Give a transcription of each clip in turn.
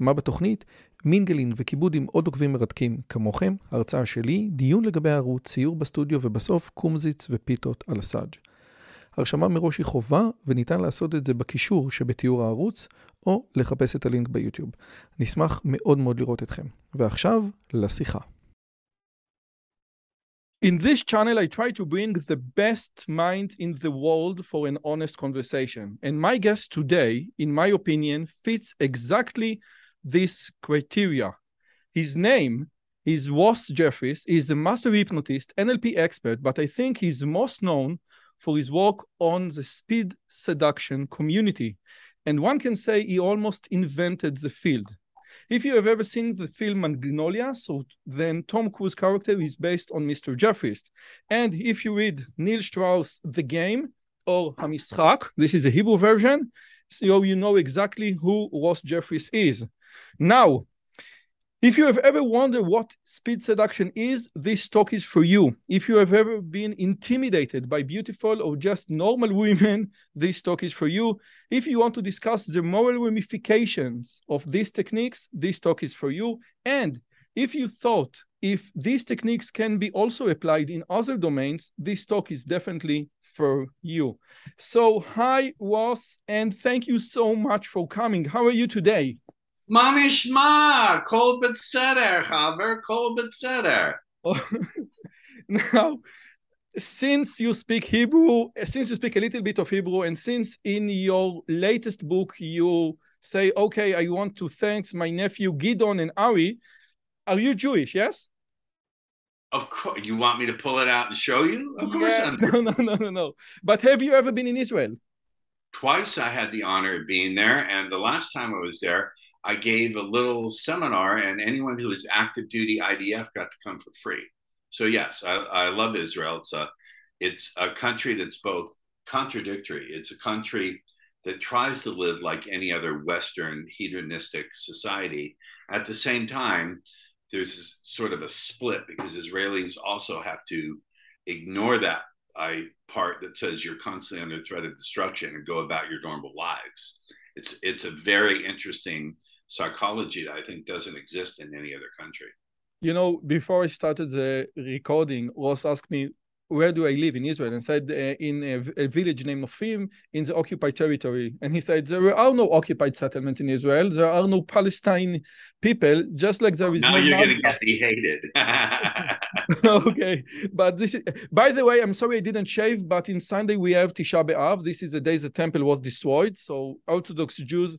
מה בתוכנית? מינגלין וכיבוד עם עוד עוקבים מרתקים כמוכם, הרצאה שלי, דיון לגבי הערוץ, ציור בסטודיו ובסוף קומזיץ ופיתות על הסאג'. הרשמה מראש היא חובה וניתן לעשות את זה בקישור שבתיאור הערוץ או לחפש את הלינק ביוטיוב. נשמח מאוד מאוד לראות אתכם. ועכשיו, לשיחה. In this channel, I try to bring the best mind in the world for an honest conversation. And my guest today, in my opinion, fits exactly this criteria. His name is Ross Jeffries. He's a master hypnotist, NLP expert, but I think he's most known for his work on the speed seduction community. And one can say he almost invented the field. If you have ever seen the film Magnolia, so then Tom Cruise character is based on Mr. Jeffries. And if you read Neil Strauss' The Game or Hamischak, this is a Hebrew version, so you know exactly who Ross Jeffries is. Now, if you have ever wondered what speed seduction is, this talk is for you. If you have ever been intimidated by beautiful or just normal women, this talk is for you. If you want to discuss the moral ramifications of these techniques, this talk is for you. And if you thought if these techniques can be also applied in other domains, this talk is definitely for you. So, hi, Ross, and thank you so much for coming. How are you today? Manishma, kol betzeder, chaver, kol betzeder. Oh, now, since you speak Hebrew, since you speak a little bit of Hebrew, and since in your latest book you say, okay, I want to thank my nephew Gidon and Ari, are you Jewish? Yes? Of course. You want me to pull it out and show you? Of course. I'm. No, no, no, no, no. But have you ever been in Israel? Twice I had the honor of being there. And the last time I was there, I gave a little seminar, and anyone who is active duty IDF got to come for free. So, yes, I, I love Israel. It's a, it's a country that's both contradictory. It's a country that tries to live like any other Western hedonistic society. At the same time, there's sort of a split because Israelis also have to ignore that I part that says you're constantly under threat of destruction and go about your normal lives. It's it's a very interesting psychology that I think doesn't exist in any other country. You know, before I started the recording, Ross asked me, where do I live in Israel? And said, uh, in a village named Nofim in the occupied territory. And he said, there are no occupied settlements in Israel. There are no Palestine people, just like there is now no you're going to get me hated. okay, but this is, by the way, I'm sorry I didn't shave, but in Sunday we have Tisha B'Av. This is the day the temple was destroyed. So Orthodox Jews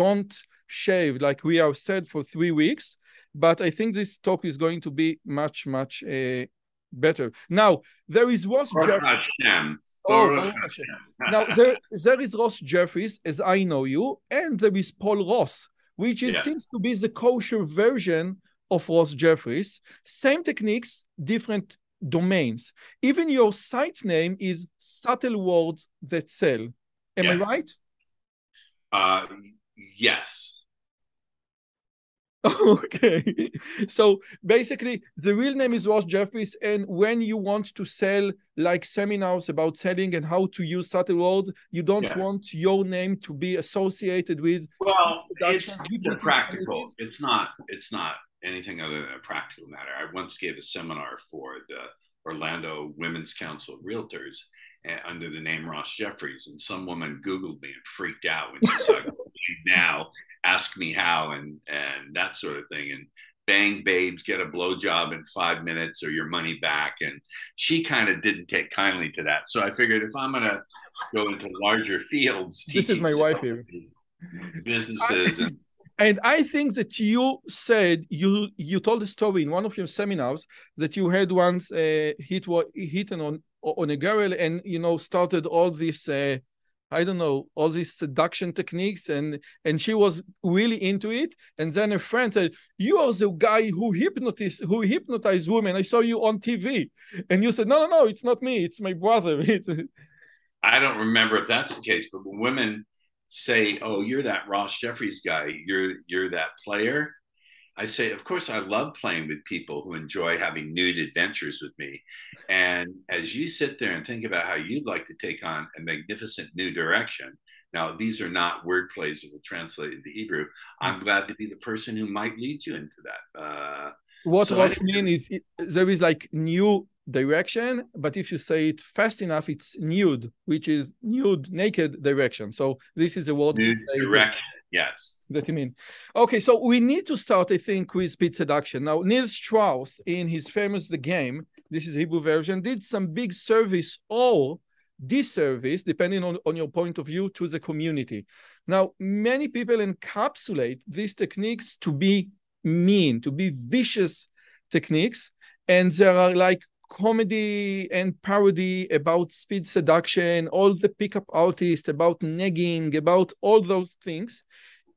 don't shave like we have said for three weeks. But I think this talk is going to be much, much uh, better. Now, there is Ross Baruch Jeff. Hashem. Oh, Baruch Baruch Hashem. Hashem. Now, there, there is Ross Jeffries, as I know you, and there is Paul Ross, which is, Yeah. seems to be the kosher version of Ross Jeffries. Same techniques, different domains. Even your site name is Subtle Words That Sell. Am I right? Uh, yes. okay. So basically, the real name is Ross Jeffries. And when you want to sell like seminars about selling and how to use subtle words, you don't Yeah. want your name to be associated with Well, it's, production, it's a different practical. It's not. It's not anything other than a practical matter. I once gave a seminar for the Orlando Women's Council of Realtors uh, under the name Ross Jeffries, and some woman Googled me and freaked out when she saw now, ask me how, and and that sort of thing, and bang babes get a blowjob in five minutes or your money back, and she kind of didn't take kindly to that. So I figured if I'm gonna go into larger fields, This is my wife here. businesses and And I think that you said you you told a story in one of your seminars that you had once uh, hit what hit on on a girl and you know started all this uh, I don't know, all these seduction techniques and and she was really into it. And then a friend said, You are the guy who hypnotized who hypnotized women. I saw you on TV. And you said, No, no, no, it's not me, it's my brother. I don't remember if that's the case, but when women say, Oh, you're that Ross Jeffries guy, you're you're that player I say, of course, I love playing with people who enjoy having nude adventures with me. And as you sit there and think about how you'd like to take on a magnificent new direction, now these are not word plays that will translate into Hebrew. I'm glad to be the person who might lead you into that. Uh, what so Ross mean is it, there is like new direction, but if you say it fast enough, it's nude, which is nude, naked direction. So this is a word. Nude direction. Yes. That you mean. Okay, so we need to start, I think, with speed seduction. Now, Neil Strauss, in his famous The Game, this is Hebrew version, did some big service or disservice, depending on, on your point of view, to the community. Now, many people encapsulate these techniques to be mean, to be vicious techniques. And there are like comedy and parody about speed seduction, all the pickup artists, about negging, about all those things.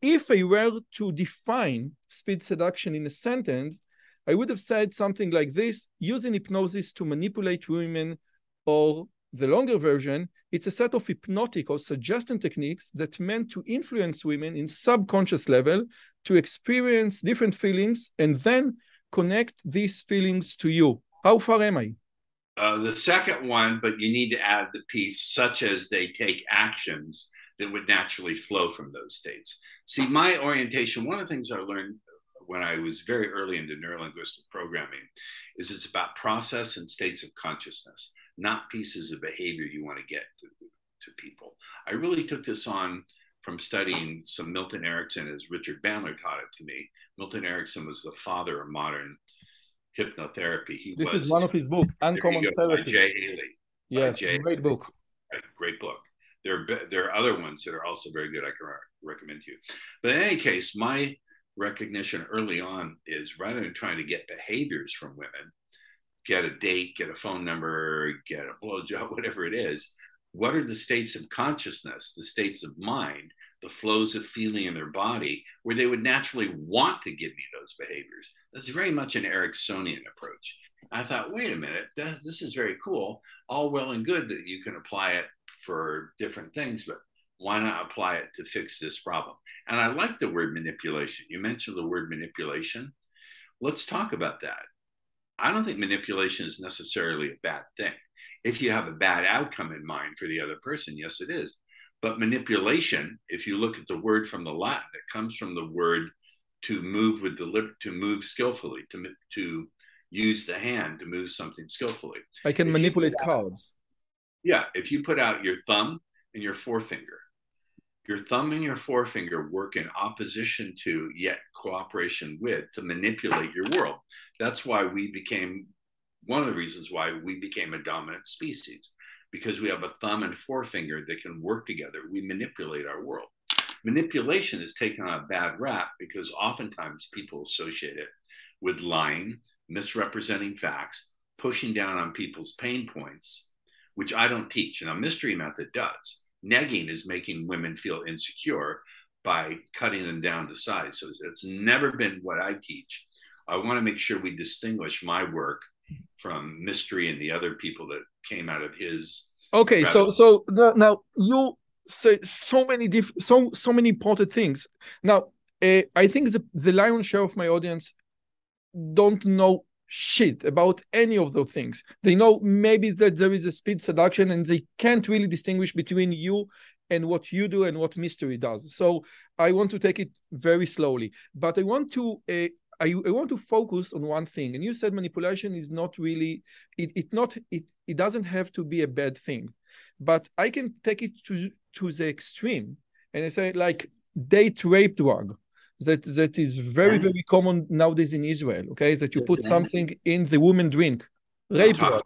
If I were to define speed seduction in a sentence, I would have said something like this using hypnosis to manipulate women, or the longer version, it's a set of hypnotic or suggestion techniques that meant to influence women in subconscious level to experience different feelings and then connect these feelings to you how far am I? Uh, the second one, but you need to add the piece such as they take actions that would naturally flow from those states. See, my orientation, one of the things I learned when I was very early into neurolinguistic programming is it's about process and states of consciousness, not pieces of behavior you want to get to, to people. I really took this on from studying some Milton Erickson as Richard Bandler taught it to me. Milton Erickson was the father of modern hypnotherapy. He this was, is one of his books, Uncommon Therapy. Jay Haley. Yes, Jay great Haley. book. Great book. There are, there are other ones that are also very good. I can recommend to you. But in any case, my recognition early on is rather than trying to get behaviors from women, get a date, get a phone number, get a blowjob, whatever it is. What are the states of consciousness, the states of mind, the flows of feeling in their body, where they would naturally want to give me those behaviors? That's very much an Ericksonian approach. I thought, wait a minute, this is very cool. All well and good that you can apply it for different things, but why not apply it to fix this problem? And I like the word manipulation. You mentioned the word manipulation. Let's talk about that. I don't think manipulation is necessarily a bad thing. If you have a bad outcome in mind for the other person, yes, it is. But manipulation, if you look at the word from the Latin, it comes from the word to move with the to move skillfully, to to use the hand to move something skillfully. I can if manipulate out, cards. Yeah, if you put out your thumb and your forefinger, your thumb and your forefinger work in opposition to yet cooperation with to manipulate your world. That's why we became one of the reasons why we became a dominant species because we have a thumb and forefinger that can work together. We manipulate our world manipulation is taken on a bad rap because oftentimes people associate it with lying, misrepresenting facts, pushing down on people's pain points, which I don't teach. And a mystery method does. Negging is making women feel insecure by cutting them down to size. So it's never been what I teach. I want to make sure we distinguish my work from mystery and the other people that came out of his. Okay, so so now you so so many diff- so so many important things. Now, uh, I think the the lion's share of my audience don't know shit about any of those things. They know maybe that there is a speed seduction and they can't really distinguish between you and what you do and what mystery does. So I want to take it very slowly, but I want to uh, I, I, want to focus on one thing. And you said manipulation is not really it, it not it, it doesn't have to be a bad thing. But I can take it to to the extreme and I say like date rape drug that that is very very common nowadays in Israel. Okay, that you put something in the woman drink, rape drug.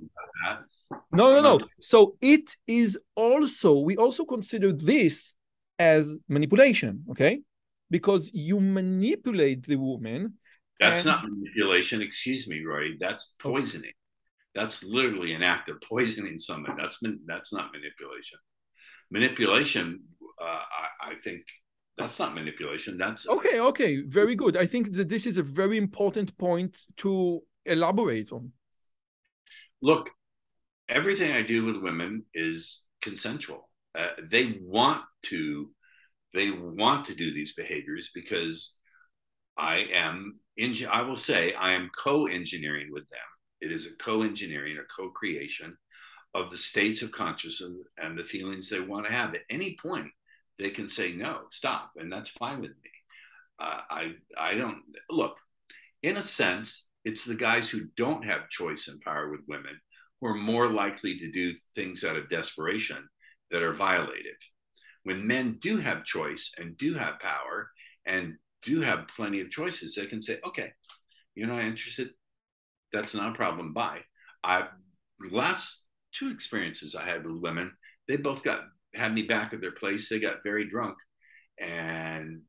No, no, no. So it is also we also consider this as manipulation. Okay, because you manipulate the woman. That's not manipulation. Excuse me, Roy. That's poisoning. That's literally an act of poisoning someone. That's that's not manipulation. manipulation, uh, I, I think that's not manipulation. That's okay. Okay, very good. I think that this is a very important point to elaborate on. Look, everything I do with women is consensual. Uh, they want to, they want to do these behaviors because I am. I will say I am co-engineering with them. It is a co-engineering, a co-creation of the states of consciousness and the feelings they want to have. At any point, they can say no, stop, and that's fine with me. Uh, I I don't look. In a sense, it's the guys who don't have choice and power with women who are more likely to do things out of desperation that are violated. When men do have choice and do have power and do have plenty of choices, they can say, okay, you're not interested. That's not a problem. Bye. I last two experiences I had with women, they both got had me back at their place. They got very drunk and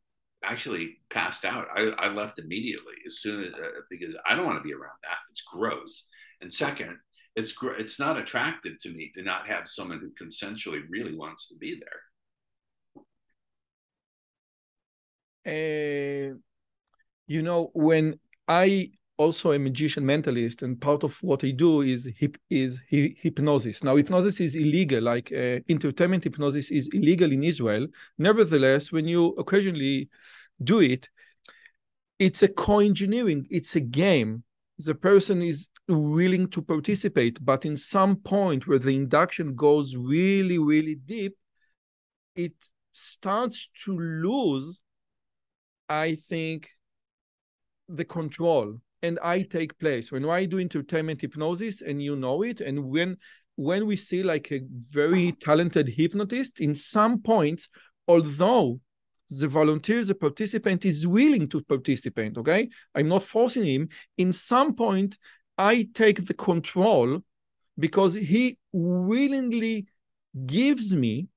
actually passed out. I, I left immediately as soon as uh, because I don't want to be around that. It's gross. And second, it's gr- it's not attractive to me to not have someone who consensually really wants to be there. Uh, you know, when I also a magician mentalist, and part of what I do is hip, is hi, hypnosis. Now, hypnosis is illegal, like uh, entertainment hypnosis is illegal in Israel. Nevertheless, when you occasionally do it, it's a co-engineering. It's a game. The person is willing to participate, but in some point where the induction goes really, really deep, it starts to lose, I think, the control and I take place. When I do entertainment hypnosis and you know it, and when when we see like a very talented hypnotist, in some points, although the volunteer, the participant is willing to participate, okay? I'm not forcing him. In some point, I take the control because he willingly gives me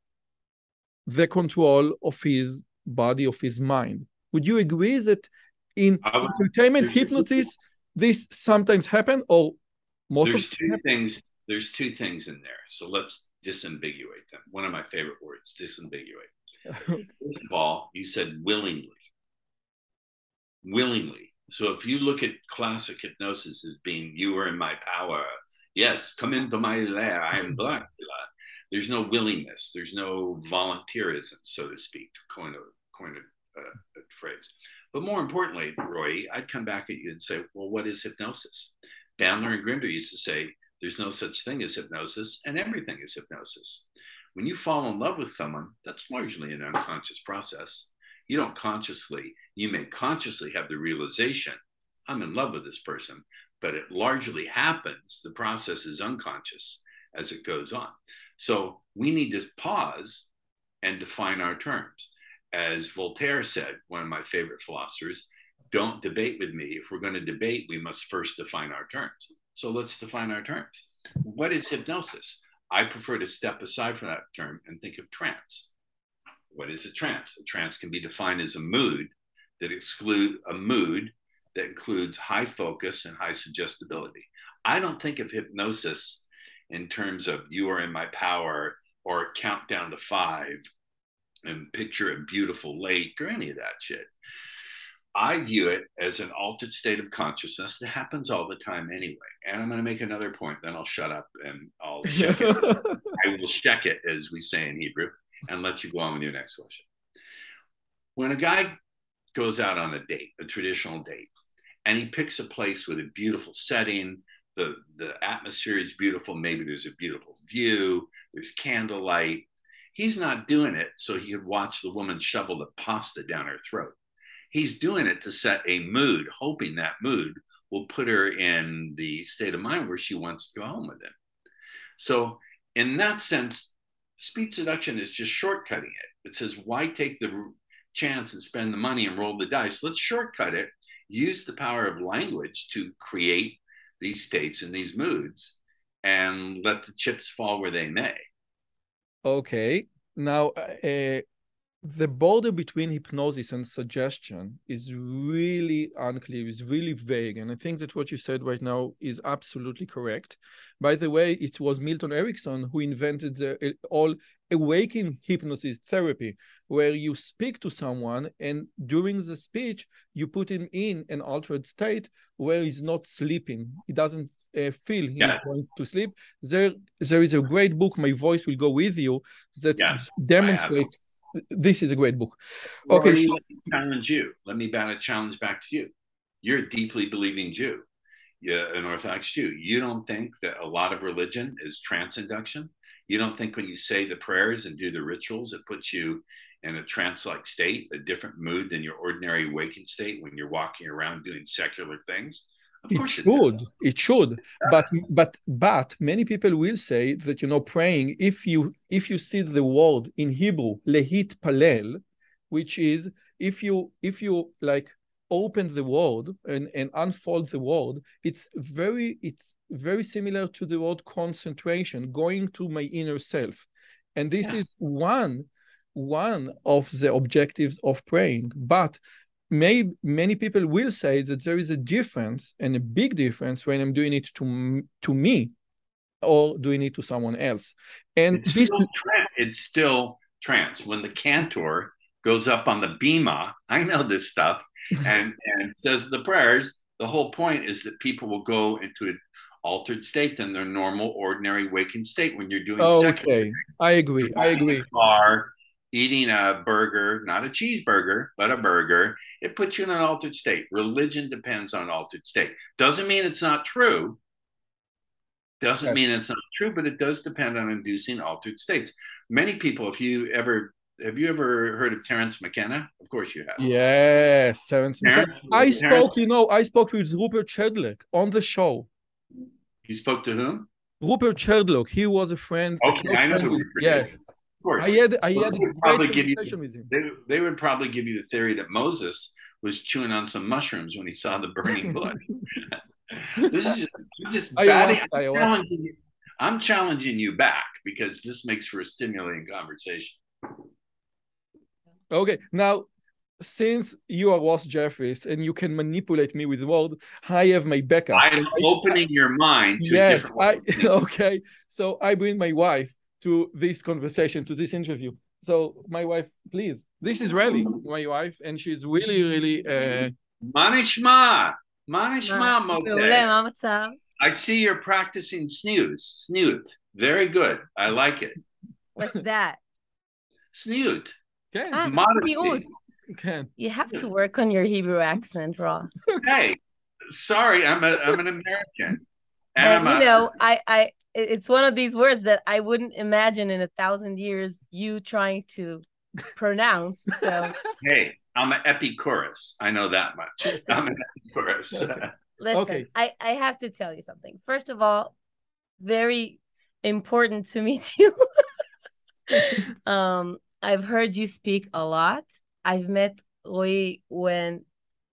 the control of his body, of his mind. Would you agree that in would, entertainment hypnosis this sometimes happen or most there's of two happens? things there's two things in there. So let's disambiguate them. One of my favorite words disambiguate. First of all you said willingly. Willingly. So if you look at classic hypnosis as being you are in my power. Yes come into my lair. I am black there's no willingness. There's no volunteerism so to speak to coin a coin a, a phrase but more importantly, Roy, I'd come back at you and say, well, what is hypnosis? Bandler and Grinder used to say, there's no such thing as hypnosis, and everything is hypnosis. When you fall in love with someone, that's largely an unconscious process. You don't consciously, you may consciously have the realization, I'm in love with this person, but it largely happens. The process is unconscious as it goes on. So we need to pause and define our terms as Voltaire said, one of my favorite philosophers, don't debate with me. If we're going to debate, we must first define our terms. So let's define our terms. What is hypnosis? I prefer to step aside from that term and think of trance. What is a trance? A trance can be defined as a mood that exclude a mood that includes high focus and high suggestibility. I don't think of hypnosis in terms of you are in my power or count down to five and picture a beautiful lake or any of that shit. I view it as an altered state of consciousness that happens all the time anyway. And I'm going to make another point, then I'll shut up and I'll check it. I will check it, as we say in Hebrew, and let you go on with your next question. When a guy goes out on a date, a traditional date, and he picks a place with a beautiful setting, the, the atmosphere is beautiful, maybe there's a beautiful view, there's candlelight, He's not doing it so he could watch the woman shovel the pasta down her throat. He's doing it to set a mood, hoping that mood will put her in the state of mind where she wants to go home with him. So, in that sense, speed seduction is just shortcutting it. It says, why take the chance and spend the money and roll the dice? Let's shortcut it, use the power of language to create these states and these moods, and let the chips fall where they may. Okay. Now, uh, the border between hypnosis and suggestion is really unclear, is really vague. And I think that what you said right now is absolutely correct. By the way, it was Milton Erickson who invented the all awakening hypnosis therapy, where you speak to someone and during the speech you put him in an altered state where he's not sleeping. He doesn't uh, feel he's yes. going to sleep. There, there is a great book. My voice will go with you that yes, demonstrate. This is a great book. Okay, so, let me challenge you. Let me bat a challenge back to you. You're a deeply believing Jew, you're an Orthodox Jew. You don't think that a lot of religion is trance induction? You don't think when you say the prayers and do the rituals, it puts you in a trance like state, a different mood than your ordinary waking state when you're walking around doing secular things? Of course it, it should. It should. But but but many people will say that you know praying if you if you see the word in Hebrew lehit palel, which is if you if you like open the word and, and unfold the word, it's very it's very similar to the word concentration, going to my inner self. And this yeah. is one one of the objectives of praying. But may, many people will say that there is a difference and a big difference when I'm doing it to, to me or doing it to someone else. And it's this still it's still trance. When the cantor goes up on the bima, I know this stuff, and, and says the prayers, the whole point is that people will go into an altered state than their normal, ordinary waking state when you're doing oh, okay. I agree. I agree. Car, eating a burger, not a cheeseburger, but a burger, it puts you in an altered state. Religion depends on altered state. Doesn't mean it's not true. Doesn't mean it's not true, but it does depend on inducing altered states. Many people, if you ever have you ever heard of Terence McKenna? Of course you have. Yes, Terence, McKenna. I spoke, you know, I spoke with Rupert Sheldrake on the show. You spoke to whom? Rupert Sheldrake. He was a friend. Okay, I know. who With, yes, course. I had, I had probably give you, they, they, would probably give you the theory that Moses was chewing on some mushrooms when he saw the burning blood. this is just, just batting, I'm, challenging you, I'm challenging you back because this makes for a stimulating conversation. Okay, now since you are Ross Jeffries and you can manipulate me with words, I have my backup. I am so opening I, your mind to yes, I, okay. So I bring my wife to this conversation, to this interview. So my wife, please, this is really my wife, and she's really, really. Uh... Manishma, Manishma, I see you're practicing snooze, snoot. Very good. I like it. What's that? Snoot. Okay. Ah, Modesty. Okay. You have to work on your Hebrew accent, Ross. hey, sorry, I'm a I'm an American. And, and you know, I I it's one of these words that I wouldn't imagine in a thousand years you trying to pronounce. So hey, I'm an apikoros. I know that much. I'm an apikoros. Listen, okay. I, I have to tell you something. First of all, very important to meet you. um, I've heard you speak a lot. I've met Roy when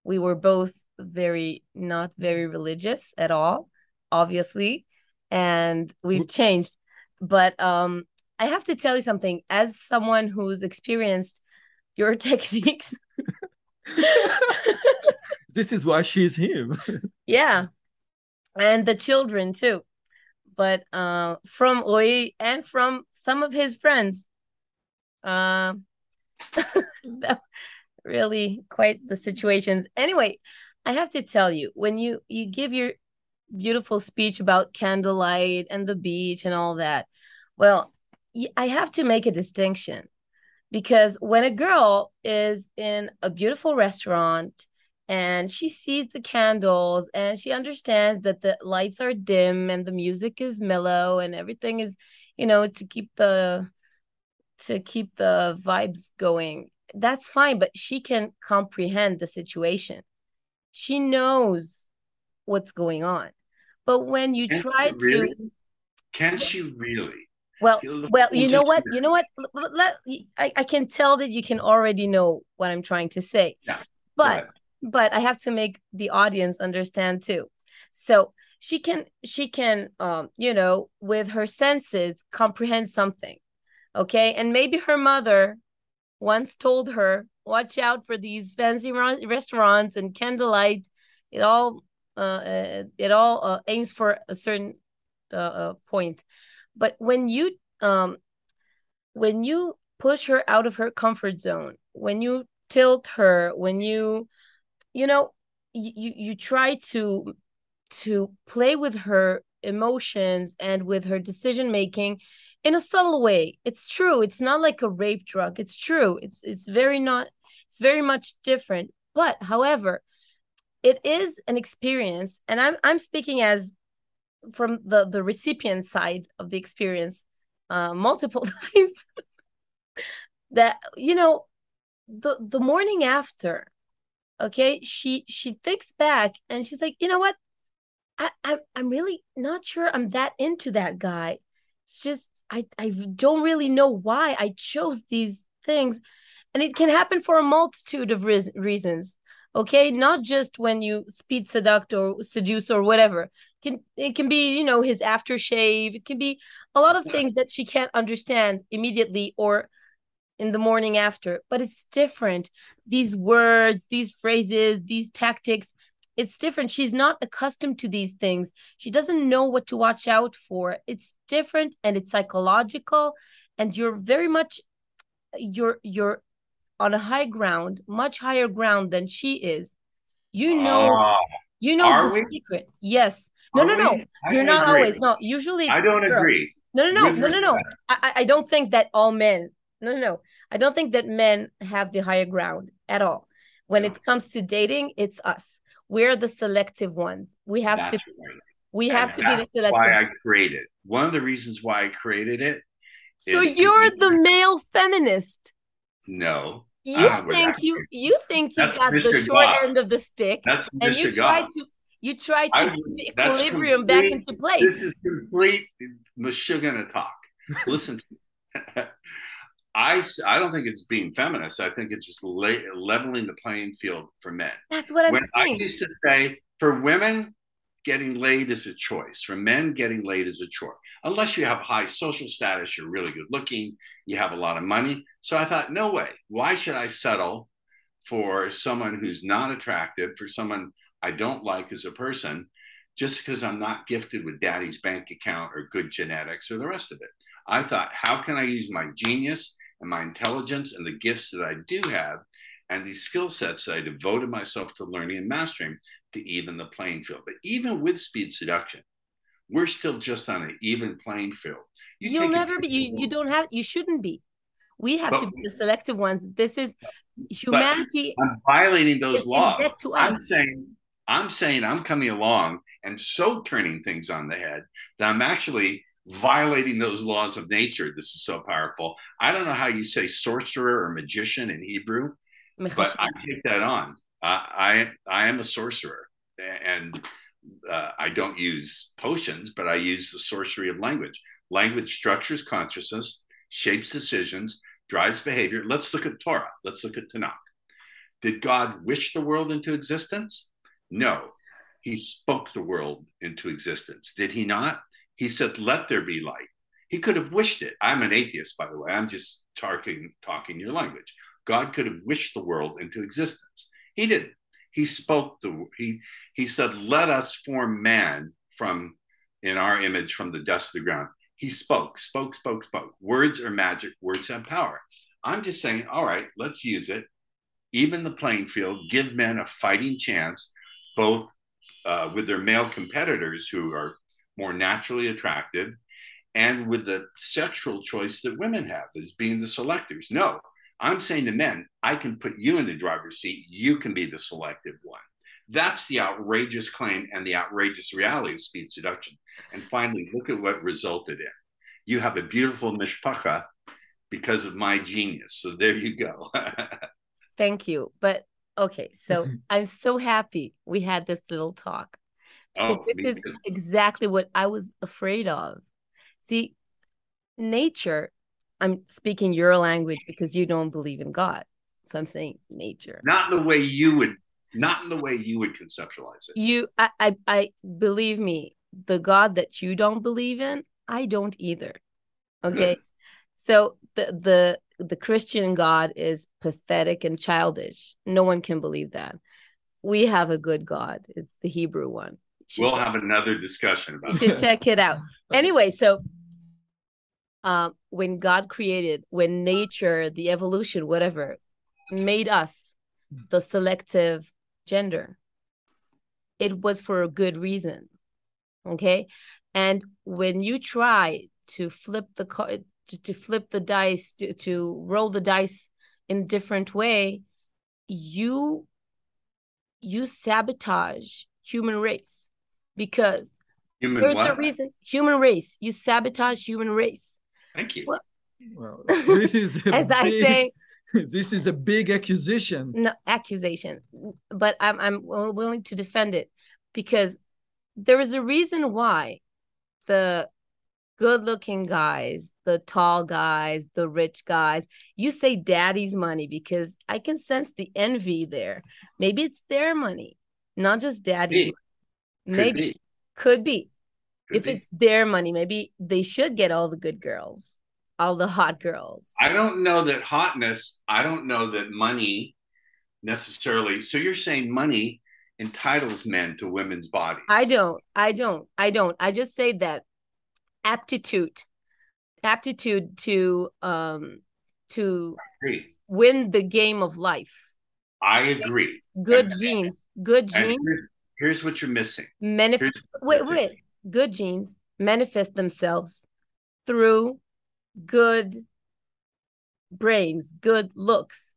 we were both very not very religious at all, obviously and we've changed. But um, I have to tell you something as someone who's experienced your techniques. this is why she's here. yeah. And the children too. But uh, from Roy and from some of his friends. Uh, really quite the situations. Anyway, I have to tell you, when you you give your beautiful speech about candlelight and the beach and all that. Well, I have to make a distinction because when a girl is in a beautiful restaurant and she sees the candles and she understands that the lights are dim and the music is mellow and everything is, you know, to keep the to keep the vibes going. That's fine, but she can comprehend the situation. She knows what's going on. But when you can try really? to, can't she really? Well, well, you know what? You know what? Let, I, I can tell that you can already know what I'm trying to say. Yeah. But but I have to make the audience understand too. So she can she can um you know with her senses comprehend something, okay? And maybe her mother once told her, "Watch out for these fancy restaurants and candlelight. It all uh, uh, it all uh, aims for a certain uh, uh, point. But when you um when you push her out of her comfort zone when you tilt her when you you know you you try to to play with her emotions and with her decision making in a subtle way. It's true. It's not like a rape drug. It's true. It's it's very not it's very much different. But however it is an experience and i'm i'm speaking as from the the recipient side of the experience uh multiple times that you know the the morning after okay she she thinks back and she's like you know what? I, I i'm really not sure i'm that into that guy. It's just i i don't really know why i chose these things. And it can happen for a multitude of re- reasons okay? Not just when you speed seduct or seduce or whatever. It can it can be you know his aftershave. It can be a lot of things that she can't understand immediately or in the morning after but it's different. These words these phrases these tactics it's different. She's not accustomed to these things. She doesn't know what to watch out for. It's different and it's psychological and you're very much you're you're on a high ground much higher ground than she is you know uh, you know the we? secret yes no are no no you're not agree. always no usually i don't agree no no no no no no I, I don't think that all men no no no I don't think that men have the higher ground at all. When no. it comes to dating, it's us. We're the selective ones. We have that's to right. we and have to be the selective. Why I created one of the reasons why I created it. So you're the male feminist. No. You ah, think you you think you that's got Mr. the short God. end of the stick, that's and Mr. you God. try to you try to I, put the equilibrium complete, back into place. This is complete Meshuggah talk. Listen, I, I don't think it's being feminist. I think it's just la- leveling the playing field for men. That's what I'm when saying. I used to say for women, getting laid is a choice. For men, getting laid is a chore. Unless you have high social status, you're really good looking, you have a lot of money. So I thought, no way. Why should I settle for someone who's not attractive, for someone I don't like as a person, just because I'm not gifted with daddy's bank account or good genetics or the rest of it? I thought, how can I use my genius and my intelligence and the gifts that I do have and these skill sets that I devoted myself to learning and mastering to even the playing field. But even with speed seduction, we're still just on an even playing field. You will never be. You, you don't have. You shouldn't be. We have but, to be the selective ones. This is humanity. I'm violating those laws. I'm saying. I'm saying I'm coming along and so turning things on the head that I'm actually violating those laws of nature. This is so powerful. I don't know how you say sorcerer or magician in Hebrew, but I take that on. I I am a sorcerer, and uh, I don't use potions, but I use the sorcery of language. Language structures consciousness, shapes decisions, drives behavior. Let's look at Torah. Let's look at Tanakh. Did God wish the world into existence? No. He spoke the world into existence. Did he not? He said, Let there be light. He could have wished it. I'm an atheist, by the way. I'm just talking, talking your language. God could have wished the world into existence. He didn't. He spoke the he he said, Let us form man from in our image from the dust of the ground. He spoke, spoke, spoke, spoke. Words are magic, words have power. I'm just saying, all right, let's use it. Even the playing field, give men a fighting chance, both uh, with their male competitors who are more naturally attractive, and with the sexual choice that women have as being the selectors. No, I'm saying to men, I can put you in the driver's seat. You can be the selective one. That's the outrageous claim and the outrageous reality of speed seduction. And finally, look at what resulted in. You have a beautiful mishpacha because of my genius. So there you go. Thank you. But okay, so I'm so happy we had this little talk oh, because oh, this is too. exactly what I was afraid of. See, nature, I'm speaking your language because you don't believe in God. So I'm saying nature. Not in the way you would not in the way you would conceptualize it. You I I, I believe me, the God that you don't believe in, I don't either. Okay. so the the the Christian God is pathetic and childish. No one can believe that. We have a good God. It's the Hebrew one we'll have another discussion about you should check it out. Anyway, so um, when God created, when nature, the evolution, whatever, made us the selective gender, it was for a good reason. Okay. And when you try to flip the card, to, to flip the dice, to, to roll the dice in different way, you you sabotage human race because human there's what? a reason human race you sabotage human race Thank you. Well, Well, this is a as i say this is a big accusation. no accusation but i'm i'm willing to defend it because there is a reason why the good looking guys the tall guys the rich guys you say daddy's money because i can sense the envy there maybe it's their money not just daddy's Be. Could maybe be. could be Could if be. it's their money maybe they should get all the good girls all the hot girls I don't know that hotness, I don't know that money necessarily. So you're saying money entitles men to women's bodies. I don't. I don't. I don't. I just say that aptitude, aptitude to um to win the game of life. I agree. Good And- genes. Good genes here's, here's what you're missing. Here's Wait, missing. wait. Good genes manifest themselves through good brains, good looks,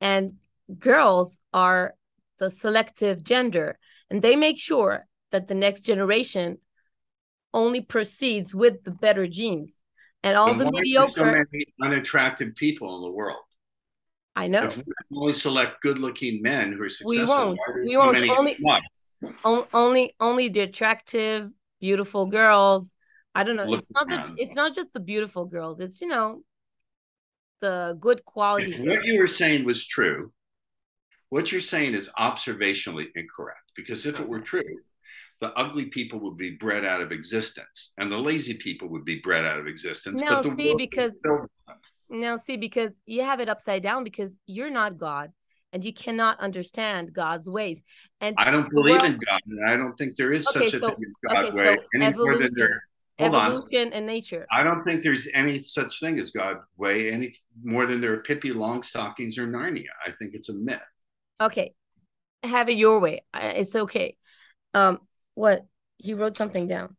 and girls are the selective gender, and they make sure that the next generation only proceeds with the better genes, and all the why are there mediocre. So unattractive people in the world. I know. If we only select good-looking men who are successful, we won't. why are there We won't. Only- only only the attractive beautiful girls i don't know Look it's not the, it's not just the beautiful girls it's you know the good quality If what you were saying was true, what you're saying is observationally incorrect. Because if it were true, the ugly people would be bred out of existence, and the lazy people would be bred out of existence. No, but the see, because- now see because you have it upside down because you're not god and you cannot understand god's ways and I don't believe Well- in God, and I don't think there is Okay, such a so- thing as God okay, way so any more than there. Hold on. evolution and nature I don't think there's any such thing as God way any more than there are Pippi Longstockings or Narnia. I think it's a myth. okay have it your way it's okay um what he wrote something down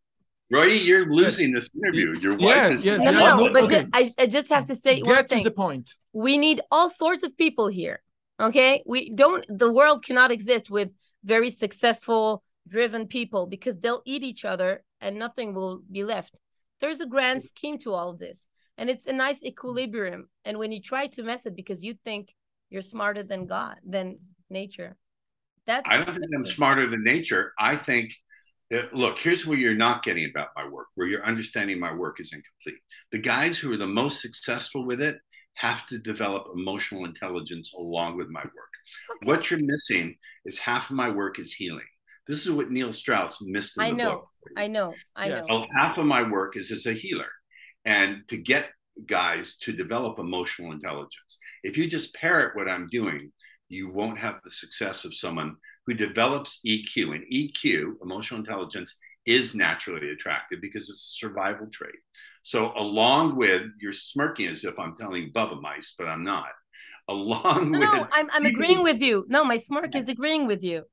Roy, you're losing this interview. Your wife Yeah, is yeah, no no no no, but okay. ju- I, I just have to say one Get to thing the point. we need all sorts of people here okay? We don't the world cannot exist with very successful driven people because they'll eat each other and nothing will be left. There's a grand scheme to all of this and it's a nice equilibrium. And when you try to mess it because you think you're smarter than god than nature that's I don't think I'm smarter than nature. I think that, look, here's where you're not getting about my work, where your understanding my work is incomplete. The guys who are the most successful with it have to develop emotional intelligence along with my work. Okay. What you're missing is half of my work is healing. This is what Neil Strauss missed in I the know. book. i know i Yes. know Well, half of my work is as a healer and to get guys to develop emotional intelligence. If you just parrot what I'm doing, you won't have the success of someone who develops EQ. And EQ, emotional intelligence, is naturally attractive because it's a survival trait. So, along with you're smirking as if I'm telling bubbe meises, but I'm not. Along no, with no i'm i'm agreeing with you no my smirk is agreeing with you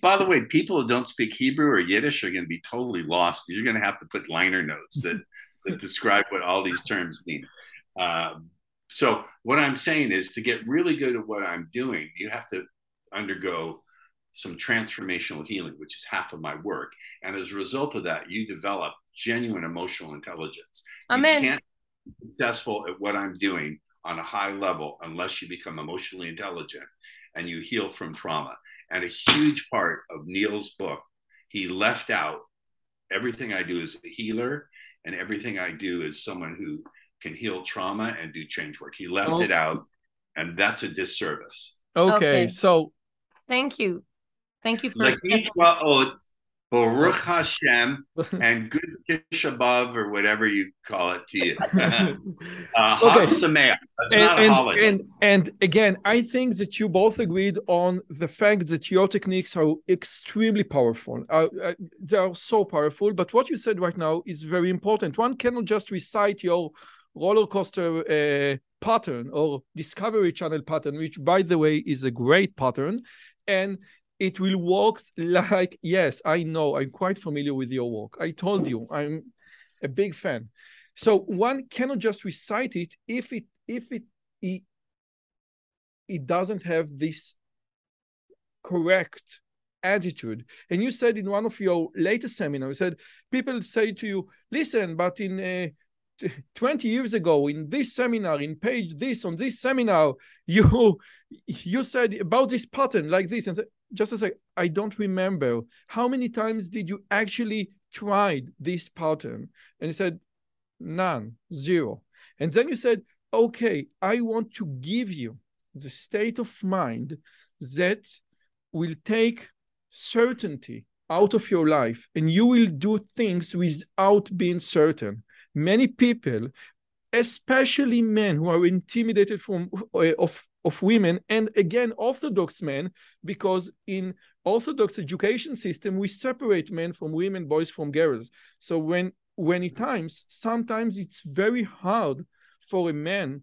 By the way, people who don't speak Hebrew or Yiddish are going to be totally lost. You're going to have to put liner notes that, that describe what all these terms mean. Um, so, what I'm saying is to get really good at what I'm doing, you have to undergo some transformational healing, which is half of my work. And as a result of that, you develop genuine emotional intelligence. amen You can't be successful at what I'm doing on a high level unless you become emotionally intelligent and you heal from trauma. And a huge part of Neil's book, he left out everything I do as a healer and everything I do as someone who can heal trauma and do change work. He left Oh. it out, and that's a disservice. Okay, Okay. so thank you thank you for Like, well, oh, Baruch Hashem and good Tisha B'av or whatever you call it to you. uh, okay. Sameach. That's and, not a and, holiday. And, and again, I think that you both agreed on the fact that your techniques are extremely powerful. Uh, uh, they are so powerful. But what you said right now is very important. One cannot just recite your roller coaster uh, pattern or Discovery Channel pattern, which, by the way, is a great pattern. And it will work like yes i know i'm quite familiar with your work. I told you i'm a big fan. So one cannot just recite it if it if it it, it doesn't have this correct attitude. And you said in one of your latest seminars said people say to you listen but in uh, 20 years ago in this seminar in page this on this seminar you you said about this pattern like this and just as I, I don't remember how many times did you actually tried this pattern? And he said none zero. And then you said okay i want to give you the state of mind that will take certainty out of your life and you will do things without being certain. Many people especially men who are intimidated from of of women and again orthodox men because in orthodox education system we separate men from women boys from girls. So when when at times sometimes it's very hard for a man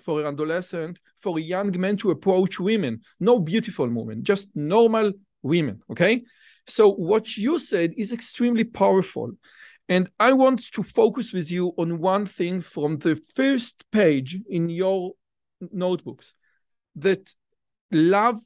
for an adolescent for a young man to approach women. No beautiful women just normal women okay? So what you said is extremely powerful. And I want to focus with you on one thing from the first page in your notebooks that love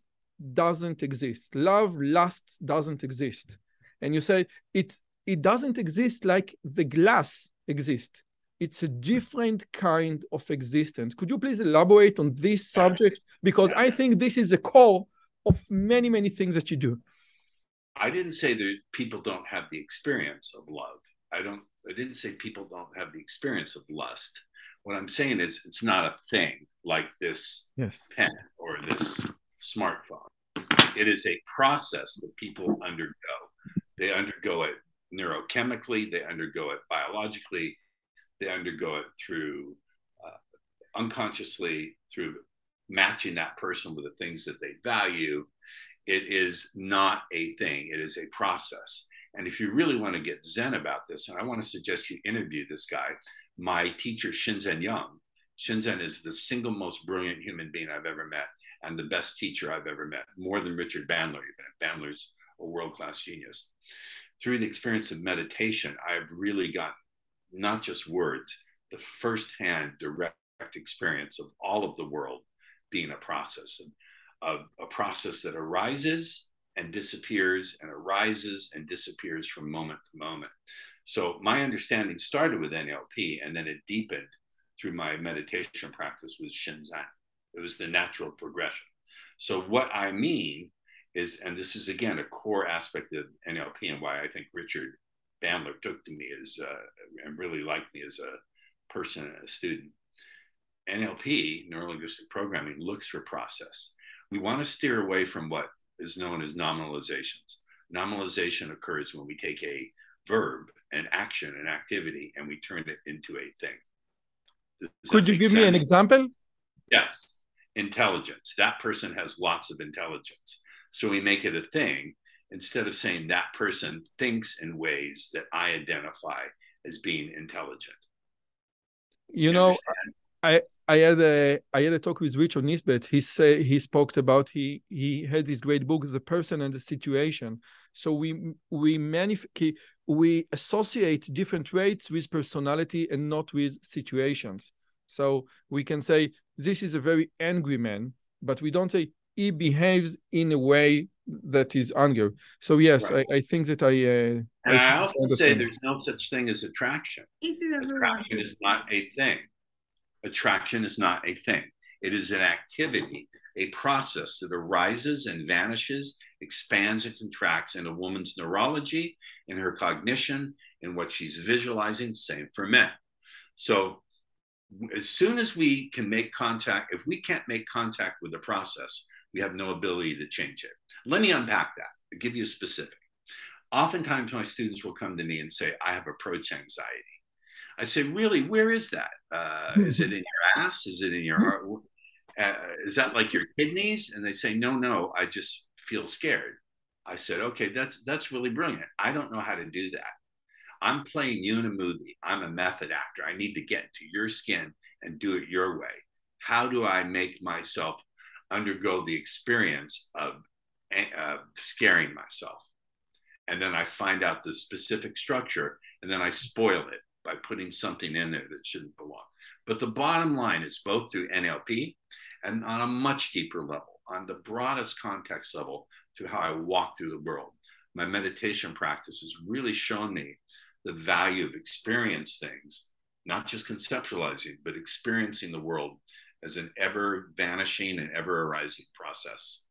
doesn't exist. Love, lust doesn't exist. And you say it, it doesn't exist like the glass exists. It's a different kind of existence. Could you please elaborate on this subject? Because I think this is the core of many, many things that you do. I didn't say that people don't have the experience of love. I don't I didn't say people don't have the experience of lust. What I'm saying is it's not a thing like this yes. pen or this smartphone. It is a process that people undergo. They undergo it neurochemically, they undergo it biologically, they undergo it through uh, unconsciously through matching that person with the things that they value. It is not a thing, it is a process. And if you really want to get zen about this, and I want to suggest you interview this guy, my teacher, Shinzen Young. Shinzen is the single most brilliant human being I've ever met and the best teacher I've ever met, more than Richard Bandler. Even Bandler's a world class genius. Through the experience of meditation, I've really got not just words, the firsthand direct experience of all of the world being a process, a, a process that arises and disappears and arises and disappears from moment to moment. So my understanding started with NLP and then it deepened through my meditation practice with Shinzen. It was the natural progression. So what I mean is, and this is again a core aspect of NLP and why I think Richard Bandler took to me as uh, and really liked me as a person and a student. NLP, neuro linguistic programming, looks for process. We want to steer away from what is known as nominalizations. Nominalization occurs when we take a verb, and action, and activity, and we turn it into a thing. Does Could you give sense? me an example? Yes. Intelligence. That person has lots of intelligence. So we make it a thing instead of saying that person thinks in ways that I identify as being intelligent. You, you know, understand? I I had a I had a talk with Richard Nisbett. He say he spoke about he he had this great book, The Person and the Situation. So we we manif- we associate different traits with personality and not with situations. So we can say this is a very angry man, but we don't say he behaves in a way that is anger. So yes, right. I, I think that I. Uh, and I, I also say there's no such thing as attraction. Attraction is not a thing attraction is not a thing. It is an activity, a process that arises and vanishes, expands and contracts in a woman's neurology, in her cognition, in what she's visualizing. Same for men. So, as soon as we can make contact, if we can't make contact with the process, we have no ability to change it. Let me unpack that. I'll give you a specific. oftentimes my students will come to me and say, I have approach anxiety. I say, really, where is that? Uh, is it in your ass? Is it in your heart? Uh, is that like your kidneys? And they say, no, no, I just feel scared. I said, okay, that's that's really brilliant. I don't know how to do that. I'm playing you in a movie. I'm a method actor. I need to get into your skin and do it your way. How do I make myself undergo the experience of uh, scaring myself? And then I find out the specific structure and then I spoil it by putting something in there that shouldn't belong. But the bottom line is both through NLP and on a much deeper level, on the broadest context level, to how I walk through the world. My meditation practice has really shown me the value of experience things, not just conceptualizing, but experiencing the world as an ever vanishing and ever arising process.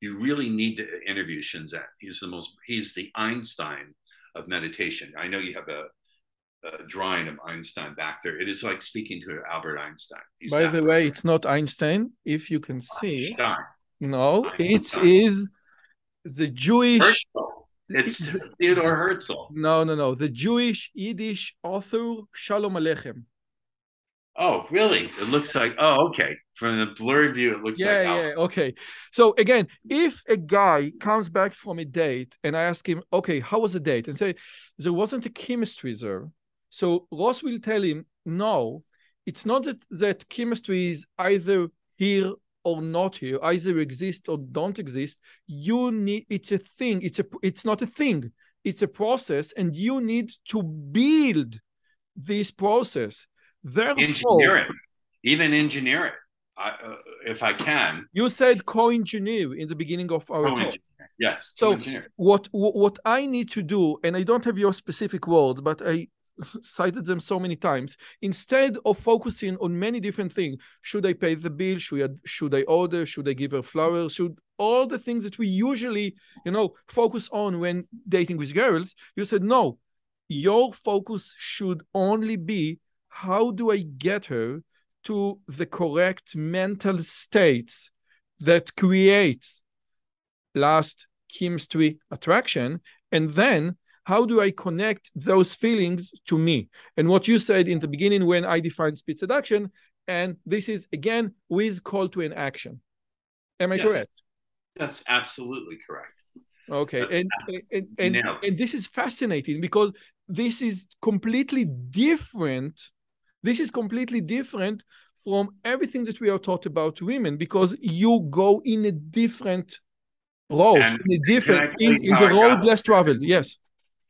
You really need to interview Shinzen. He's the most, he's the Einstein of meditation. I know you have a, a drawing of Einstein back there. It is like speaking to Albert Einstein. He's By the way, it's not Einstein, if you can see. Einstein. No, Einstein. it is the Jewish it's Theodore Herzl. No, no, no. The Jewish Yiddish author Shalom Aleichem. Oh, really? It looks like. Oh, okay. From the blurry view, it looks yeah, like. Yeah, yeah. Okay. So again, if a guy comes back from a date and I ask him, "Okay, how was the date?" and say, "There wasn't a chemistry there," so Ross will tell him, "No, it's not that that chemistry is either here or not here either exist or don't exist. You need it's a thing it's a it's not a thing. It's a process and you need to build this process. Therefore engineer it. Even engineer it. I, uh, if i can. You said co-engineer in the beginning of our talk. Yes so what what i need to do and i don't have your specific words but i cited them so many times. Instead of focusing on many different things should i pay the bill? Should I, should I order? Should i give her flowers? Should all the things that we usually you know focus on when dating with girls you said no your focus should only be how do i get her to the correct mental states that creates last chemistry attraction and then how do I connect those feelings to me? And what you said in the beginning when I defined speed seduction, and this is again with call to an action. Am I yes, correct? That's absolutely correct. Okay, and and and, and, and this is fascinating because this is completely different. This is completely different from everything that we are taught about women because you go in a different road, and in a different in, in the road less traveled. Yes.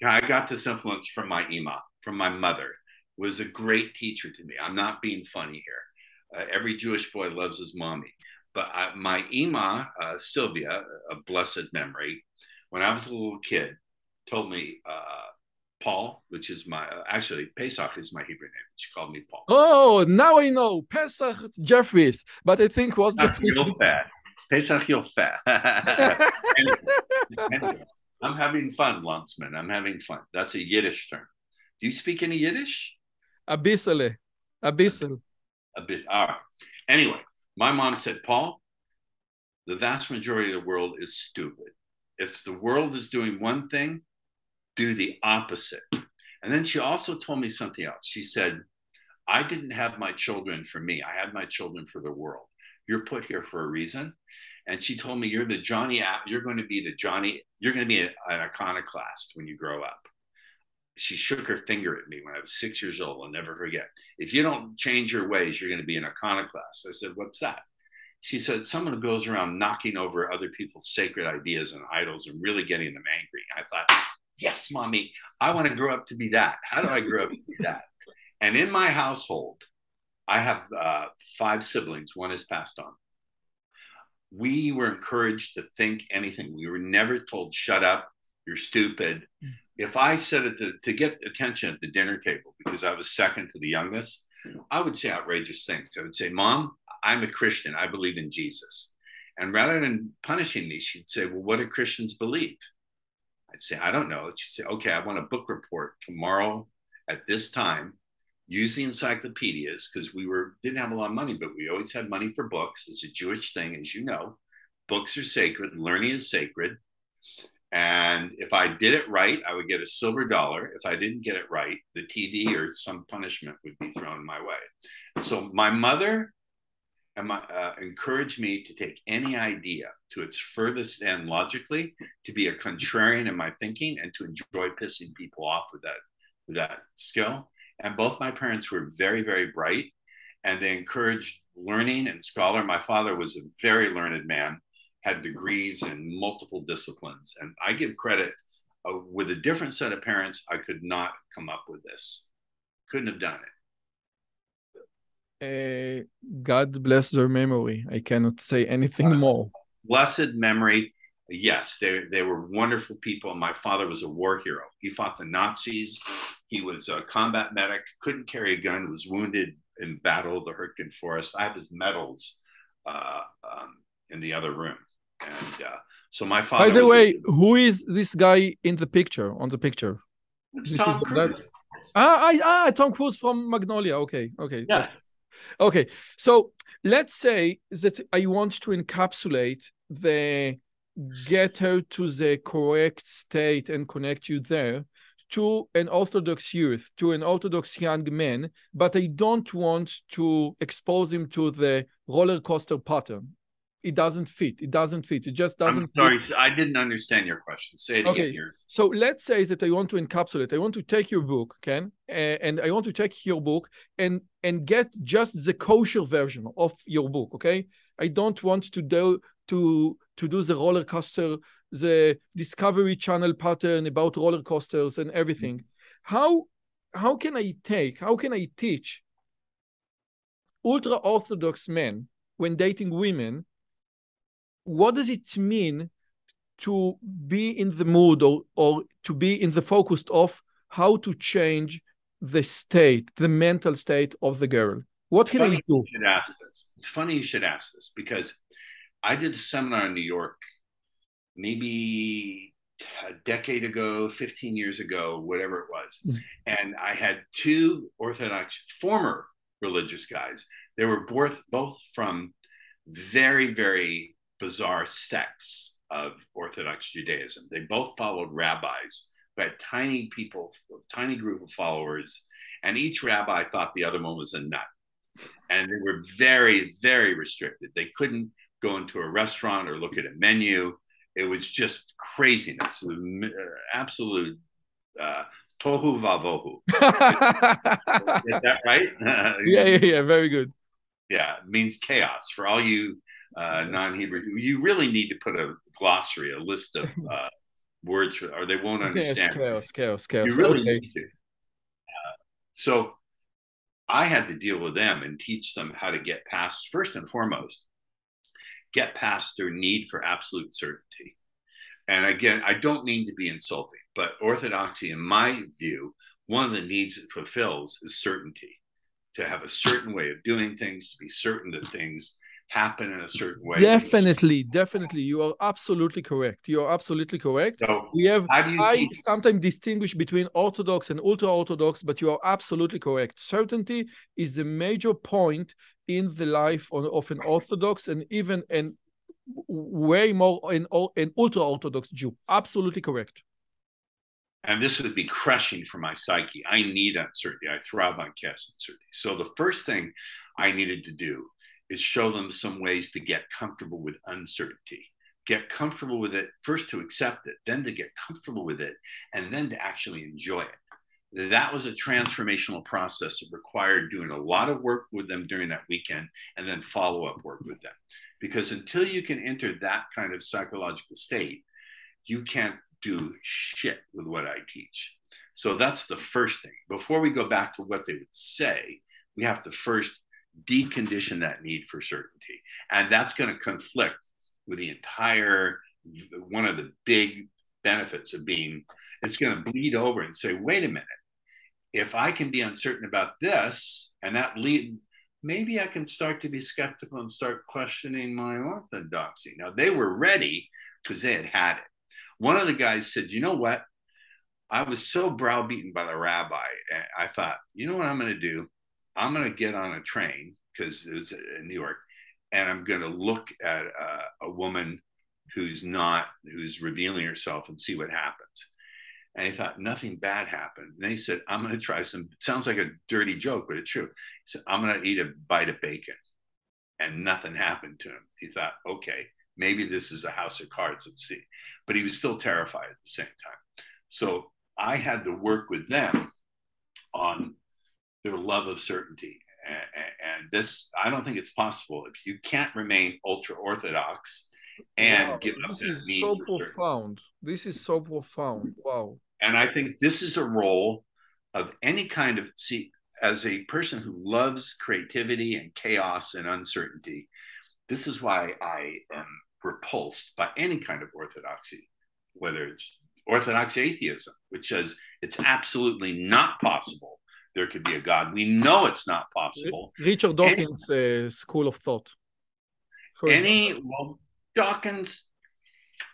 I got this influence from my ima, from my mother, was a great teacher to me. I'm not being funny here. Uh, every Jewish boy loves his mommy. But I, my ima, uh, Sylvia, a blessed memory, when I was a little kid, told me, uh, Paul, which is my, uh, actually, Pesach is my Hebrew name. She called me Paul. Oh, now I know. Pesach Jeffries. But I think was Jeffries. Pesach, anyway, anyway. I'm having fun, Landsman. I'm having fun. That's a Yiddish term. Do you speak any Yiddish? A bissele. A bissel. A bit. All right. Anyway, my mom said, Paul, the vast majority of the world is stupid. If the world is doing one thing, do the opposite. And then she also told me something else. She said, I didn't have my children for me. I had my children for the world. You're put here for a reason and she told me you're the johnny app, you're going to be the johnny you're going to be an iconoclast when you grow up. She shook her finger at me when i was six years old i'll never forget. If you don't change your ways you're going to be an iconoclast. I said what's that? She said someone who goes around knocking over other people's sacred ideas and idols and really getting them angry. I thought yes mommy i want to grow up to be that. How do i grow up to be that? And in my household i have uh, five siblings one has passed on we were encouraged to think anything. We were never told, shut up, you're stupid. Mm. If I said it to, to get attention at the dinner table because I was second to the youngest, I would say outrageous things. I would say, Mom, I'm a Christian. I believe in Jesus. And rather than punishing me, she'd say, Well, what do Christians believe? I'd say, I don't know. She'd say, Okay, I want a book report tomorrow at this time use the encyclopedias because we were didn't have a lot of money, but we always had money for books. It's a Jewish thing, as you know. Books are sacred, learning is sacred. And if I did it right, I would get a silver dollar. If I didn't get it right, the TV or some punishment would be thrown my way. And so my mother and my, uh, encouraged me to take any idea to its furthest end logically, to be a contrarian in my thinking, and to enjoy pissing people off with that with that skill. And both my parents were very, very bright, and they encouraged learning and scholar. My father was a very learned man had degrees in multiple disciplines. And I give credit uh, with a different set of parents, I could not come up with this. Couldn't have done it. Uh, God bless their memory. I cannot say anything uh, more. Blessed memory. Yes, they, they were wonderful people. My father was a war hero. He fought the Nazis. He was a combat medic, couldn't carry a gun, was wounded in battle the Hurtgen Forest. I have his medals uh, um, in the other room. And uh, so my father. By the way, a, who is this guy in the picture? On the picture, it's Tom Cruise. Ah, I, ah, Tom Cruise from Magnolia. Okay, okay. Yes. Okay, so let's say that I want to encapsulate the get her to the correct state and connect you there to an Orthodox youth, to an Orthodox young man, but I don't want to expose him to the roller coaster pattern it doesn't fit. It doesn't fit. It just doesn't. I'm sorry, fit. I didn't understand your question. Say it okay. again here. So let's say that I want to encapsulate. I want to take your book, Ken, and I want to take your book and and get just the kosher version of your book. Okay, I don't want to do to to do the roller coaster, the Discovery Channel pattern about roller coasters and everything. Mm-hmm. How how can I take? How can I teach ultra orthodox men when dating women? what does it mean to be in the mood or, or to be in the focus of how to change the state, the mental state of the girl? What can I do? You should ask this. It's funny you should ask this because I did a seminar in New York maybe a decade ago, 15 years ago, whatever it was. Mm. And I had two Orthodox former religious guys. They were both both from very, very bizarre sects of Orthodox Judaism. They both followed rabbis who had tiny people, tiny group of followers, and each rabbi thought the other one was a nut. And they were very, very restricted. They couldn't go into a restaurant or look at a menu. It was just craziness. Uh, absolute uh, tohu vavohu. Is that right? yeah, yeah, yeah. Very good. Yeah, it means chaos for all you uh, non-Hebrew. You really need to put a glossary, a list of uh, words, or they won't understand. Chaos, chaos, chaos. You really okay. need to. Uh, so I had to deal with them and teach them how to get past, first and foremost, get past their need for absolute certainty. And again, I don't mean to be insulting, but orthodoxy, in my view, one of the needs it fulfills is certainty. To have a certain way of doing things, to be certain that things happen in a certain way. Definitely, definitely. You are absolutely correct. You are absolutely correct. So we have I sometimes distinguish between orthodox and ultra orthodox, but you are absolutely correct. Certainty is a major point in the life of an orthodox and even an way more an, an ultra orthodox Jew. Absolutely correct. And this would be crushing for my psyche. I need uncertainty. I thrive on chaos uncertainty. So the first thing I needed to do is show them some ways to get comfortable with uncertainty. Get comfortable with it first to accept it then to get comfortable with it and then to actually enjoy it. That was a transformational process that required doing a lot of work with them during that weekend and then follow up work with them. Because until you can enter that kind of psychological state you can't do shit with what i teach. So that's the first thing. Before we go back to what they would say we have to first decondition that need for certainty. And that's going to conflict with the entire one of the big benefits of being, it's going to bleed over and say, wait a minute, if I can be uncertain about this and that lead, maybe I can start to be skeptical and start questioning my orthodoxy. Now, they were ready because they had had it. One of the guys said, you know what? I was so browbeaten by the rabbi. Eh, I thought, you know what I'm going to do? I'm going to get on a train because it was in New York, and I'm going to look at a, a woman who's not, who's revealing herself and see what happens. And he thought nothing bad happened. And he said, I'm going to try some, sounds like a dirty joke, but it's true. He said, I'm going to eat a bite of bacon. And nothing happened to him. He thought, okay, maybe this is a house of cards. Let's see. But he was still terrified at the same time. So I had to work with them on their love of certainty. And, and this, I don't think it's possible if you can't remain ultra orthodox and wow, give up this is so profound. This is so profound. Wow. And I think this is a role of any kind of see as a person who loves creativity and chaos and uncertainty. This is why I am repulsed by any kind of orthodoxy, whether it's orthodox atheism, which says it's absolutely not possible there could be a God. We know it's not possible. Richard Dawkins' any, uh, school of thought. Any, well, Dawkins,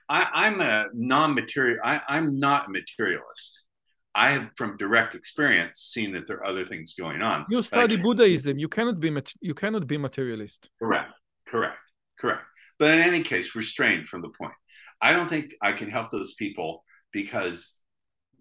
I, am a non-material. I, I'm not a materialist. I have, from direct experience, seen that there are other things going on. You study Buddhism. You cannot be you cannot be materialist. Correct. Correct. Correct. But in any case, restrained from the point. I don't think I can help those people because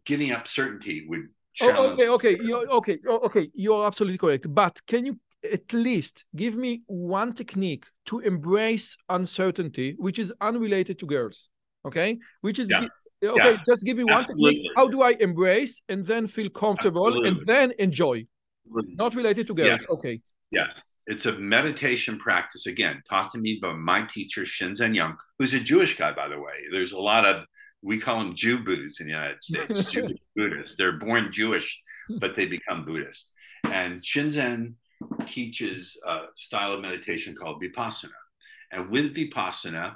giving up certainty would. Oh, okay. Okay. You're, okay. Oh, okay. You're absolutely correct. But can you at least give me one technique to embrace uncertainty, which is unrelated to girls. Okay, which is yeah. okay. Yeah. Just give me one Absolutely. technique. How do I embrace and then feel comfortable Absolutely. and then enjoy? Absolutely. Not related to girls. Yeah. Okay. Yes, it's a meditation practice. Again, taught to me by my teacher Shinzen Young, who's a Jewish guy, by the way. There's a lot of we call them Jew Buddhists in the United States, Jewish Buddhists. They're born Jewish, but they become Buddhist. And Shinzen teaches a style of meditation called vipassana. And with vipassana,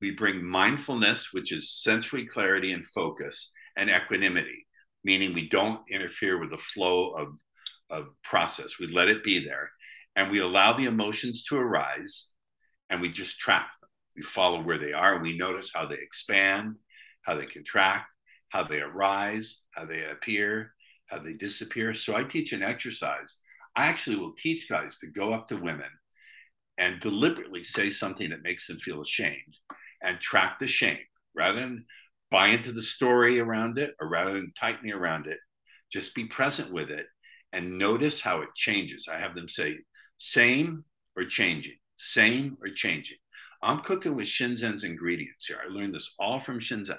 we bring mindfulness, which is sensory clarity and focus, and equanimity, meaning we don't interfere with the flow of, of process. We let it be there. And we allow the emotions to arise and we just track them. We follow where they are and we notice how they expand, how they contract, how they arise, how they appear, how they disappear. So I teach an exercise I actually will teach guys to go up to women and deliberately say something that makes them feel ashamed and track the shame rather than buy into the story around it or rather than tightening around it. Just be present with it and notice how it changes. I have them say, same or changing, same or changing. I'm cooking with Shinzen's ingredients here. I learned this all from Shinzen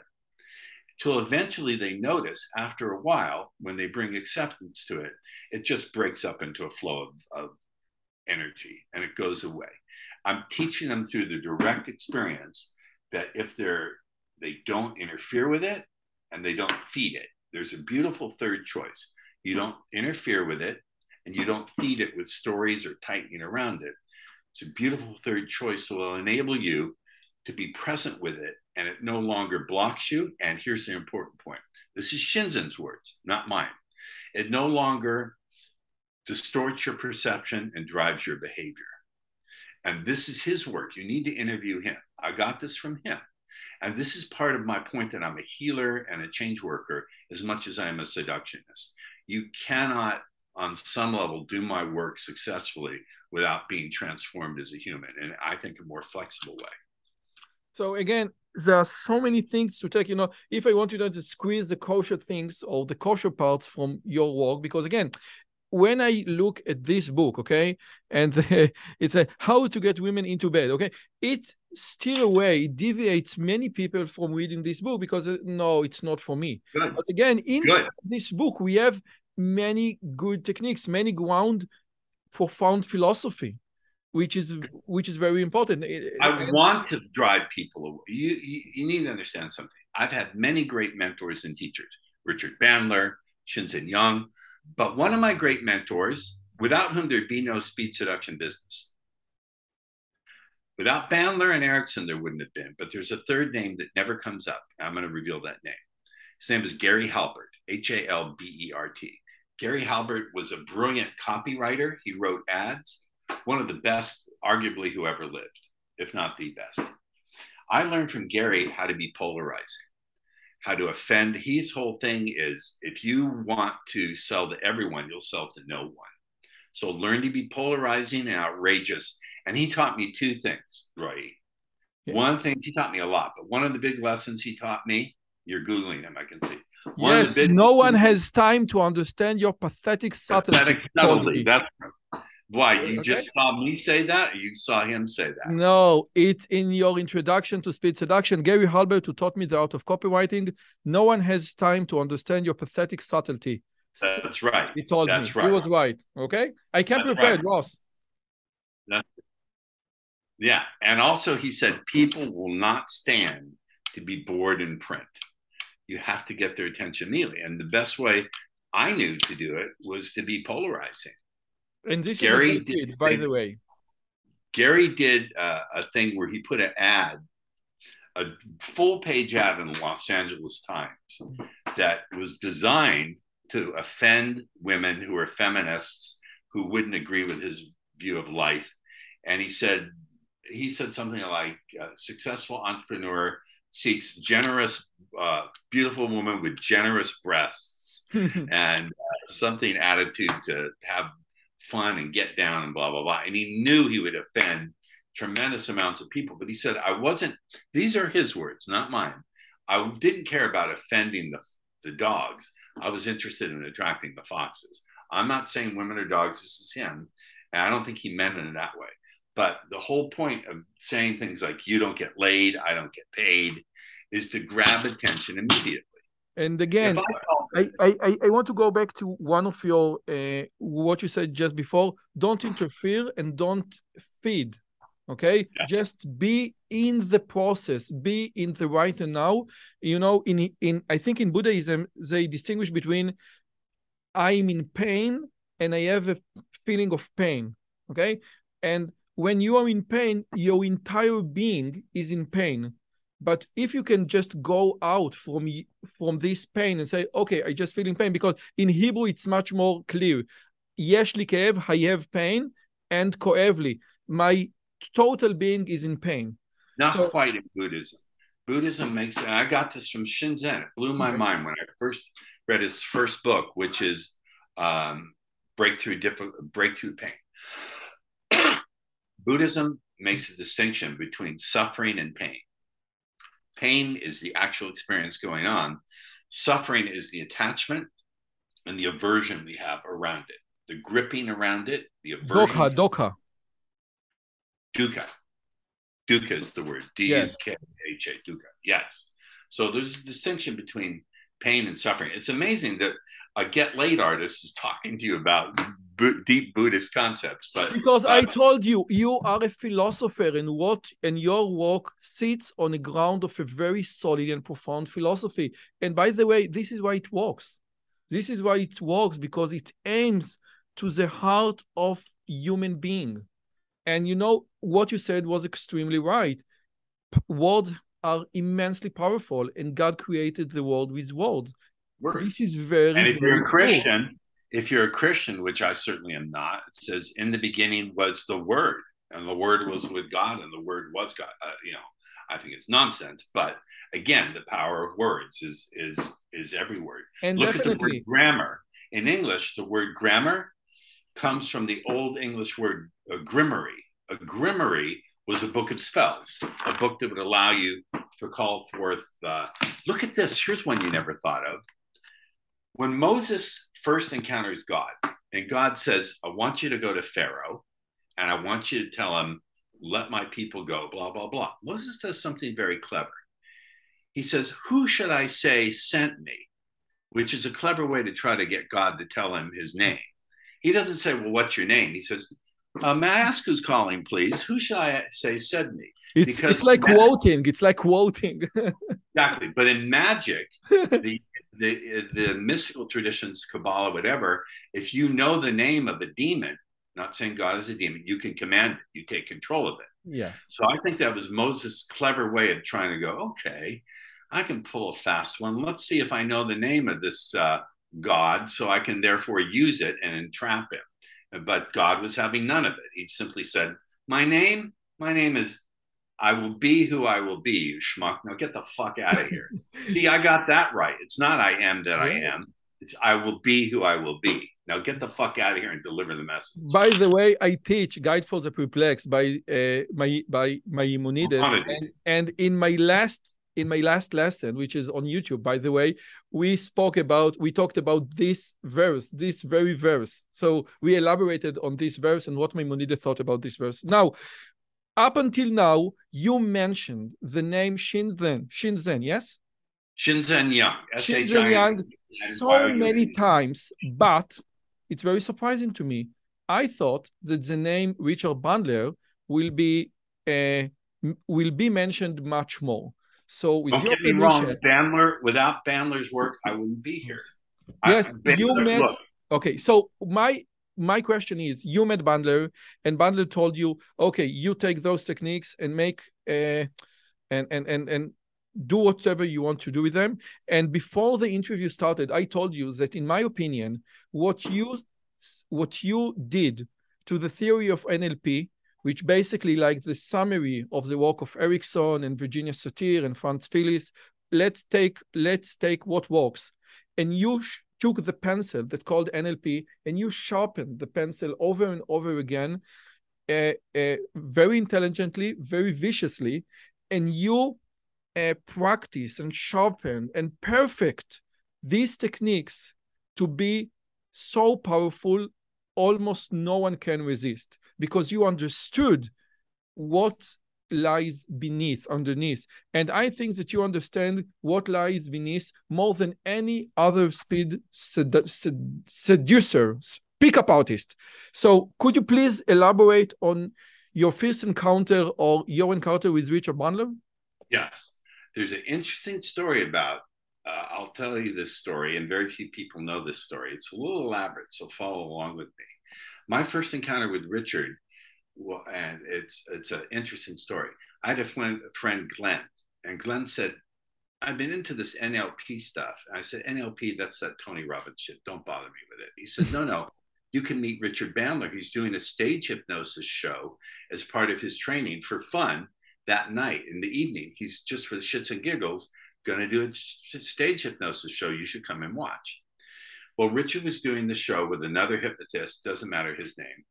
till eventually they notice after a while when they bring acceptance to it it just breaks up into a flow of, of energy and it goes away. I'm teaching them through the direct experience that if they're they don't interfere with it and they don't feed it. There's a beautiful third choice. You don't interfere with it and you don't feed it with stories or tightening around it. It's a beautiful third choice that will enable you to be present with it and it no longer blocks you. And here's the important point this is Shinzen's words, not mine. It no longer distorts your perception and drives your behavior. And this is his work. You need to interview him. I got this from him. And this is part of my point that I'm a healer and a change worker as much as I am a seductionist. You cannot, on some level, do my work successfully without being transformed as a human. And I think a more flexible way. So again, there are so many things to take. You know, if I want you to squeeze the kosher things or the kosher parts from your work, because again, when I look at this book, okay, and the, it's a how to get women into bed, okay, it still away way deviates many people from reading this book because uh, no, it's not for me. Good. But again, in this book, we have many good techniques, many ground profound philosophy which is which is very important. I want to drive people away. You, you, you need to understand something. I've had many great mentors and teachers, Richard Bandler, Shinzen Young, but one of my great mentors, without whom there'd be no speed seduction business. Without Bandler and Erickson, there wouldn't have been. But there's a third name that never comes up. I'm going to reveal that name. His name is Gary Halbert, H A L B E R T. Gary Halbert was a brilliant copywriter. He wrote ads one of the best, arguably, who ever lived, if not the best. I learned from Gary how to be polarizing, how to offend. His whole thing is if you want to sell to everyone, you'll sell to no one. So learn to be polarizing and outrageous. And he taught me two things, Roy. Yeah. One thing he taught me a lot, but one of the big lessons he taught me, you're Googling him, I can see. One yes, no one has time to understand your pathetic subtlety. Pathetic subtlety. That's why you okay. just saw me say that, you saw him say that. No, it's in your introduction to speed seduction. Gary Halbert, who taught me the art of copywriting, no one has time to understand your pathetic subtlety. That's right. He told That's me. Right. He was right. Okay. I can't prepare right. Ross. yeah. And also he said people will not stand to be bored in print. You have to get their attention immediately. And the best way I knew to do it was to be polarizing. And this Gary did, by the way. Gary did uh, a thing where he put an ad, a full page ad in the Los Angeles Times that was designed to offend women who are feminists who wouldn't agree with his view of life. And he said, he said something like, "Successful entrepreneur seeks generous, uh, beautiful woman with generous breasts and uh, something attitude to have fun and get down and blah blah blah." And he knew he would offend tremendous amounts of people, but he said, "I wasn't." These are his words, not mine. I didn't care about offending the the dogs. I was interested in attracting the foxes. I'm not saying women are dogs. This is him. And I don't think he meant it that way. But the whole point of saying things like, you don't get laid, I don't get paid, is to grab attention immediately. And again, I, I, I, want to go back to one of your, uh, what you said just before. Don't interfere and don't feed okay? Yeah. just be in the process be in the right and now. You know in in i think in buddhism they distinguish between i'm in pain and i have a feeling of pain okay? And when you are in pain your entire being is in pain but if you can just go out from from this pain and say okay i just feeling pain because in hebrew it's much more clear yesh li kaev i have pain and koevli my total being is in pain. Not so, quite in Buddhism. Buddhism makes, I got this from Shinzen. It blew my mind when I first read his first book, which is um, Breakthrough, Breakthrough Pain. Buddhism makes a distinction between suffering and pain. Pain is the actual experience going on. Suffering is the attachment and the aversion we have around it, the gripping around it, the aversion. Dokha, dokha dukkha. Dukkha is the word D U K H A, dukkha. Yes. So there's a distinction between pain and suffering. It's amazing that a get laid artist is talking to you about deep Buddhist concepts. But because I told you, you are a philosopher, and what and your work sits on the ground of a very solid and profound philosophy. And by the way, this is why it works. This is why it works because it aims to the heart of human being. And you know, what you said was extremely right. Words are immensely powerful, and God created the world with words. This is very. And if very you're a Christian. If you're a Christian, which I certainly am not, it says, "In the beginning was the Word, and the Word was with God, and the Word was God." Uh, you know, I think it's nonsense, but again, the power of words is is is every word. And Look definitely. at the word grammar. In English, the word grammar comes from the Old English word uh, grimmery. A grimmery was a book of spells, a book that would allow you to call forth. Uh, look at this. Here's one you never thought of. When Moses first encounters God, and God says, I want you to go to Pharaoh and I want you to tell him, let my people go, blah, blah, blah. Moses does something very clever. He says, Who should I say sent me? Which is a clever way to try to get God to tell him his name. He doesn't say, Well, what's your name? He says, uh, may I ask who's calling, please? Who should I say said me? It's, because it's like quoting. It's like quoting. exactly. But in magic, the, the the mystical traditions, Kabbalah, whatever, if you know the name of a demon, not saying God is a demon, you can command it. You take control of it. Yes. So I think that was Moses' clever way of trying to go, okay, I can pull a fast one. Let's see if I know the name of this uh, God, so I can therefore use it and entrap him. But God was having none of it. He simply said, My name, my name is I will be who I will be, you schmuck. Now get the fuck out of here. See, I got that right. It's not I am that I am. It's I will be who I will be. Now get the fuck out of here and deliver the message. By the way, I teach Guide for the Perplexed by uh, my by Maimonides, and, and in my last in my last lesson, which is on YouTube, by the way, we spoke about we talked about this verse, this very verse. So we elaborated on this verse and what Maimonides thought about this verse. Now, up until now, you mentioned the name Shinzen, Shinzen, yes? Shinzen Young. Shinzen Young so many times, but it's very surprising to me. I thought that the name Richard Bandler will be uh, will be mentioned much more. So with Don't your get me wrong, Bandler. Without Bandler's work, I wouldn't be here. Yes, I, you met. Look. Okay, so my my question is: you met Bandler, and Bandler told you, okay, you take those techniques and make uh, and and and and do whatever you want to do with them. And before the interview started, I told you that, in my opinion, what you what you did to the theory of NLP, which basically like the summary of the work of Erickson and Virginia Satir and Fritz Perls, let's take let's take what works, and you took the pencil that's called NLP and you sharpened the pencil over and over again, uh, uh, very intelligently, very viciously, and you uh, practice and sharpen and perfect these techniques to be so powerful almost no one can resist because you understood what lies beneath underneath and i think that you understand what lies beneath more than any other speed sed- sed- seducer pickup artist so could you please elaborate on your first encounter or your encounter with richard bandler yes there's an interesting story about. Uh, I'll tell you this story, and very few people know this story. It's a little elaborate, so follow along with me. My first encounter with Richard, well, and it's it's an interesting story. I had a friend, friend Glenn, and Glenn said, "I've been into this NLP stuff." And I said, "NLP, that's that Tony Robbins shit. Don't bother me with it." He said, "No, no." You can meet Richard Bandler. He's doing a stage hypnosis show as part of his training for fun that night in the evening. He's just for the shits and giggles going to do a stage hypnosis show. You should come and watch. Well, Richard was doing the show with another hypnotist, doesn't matter his name,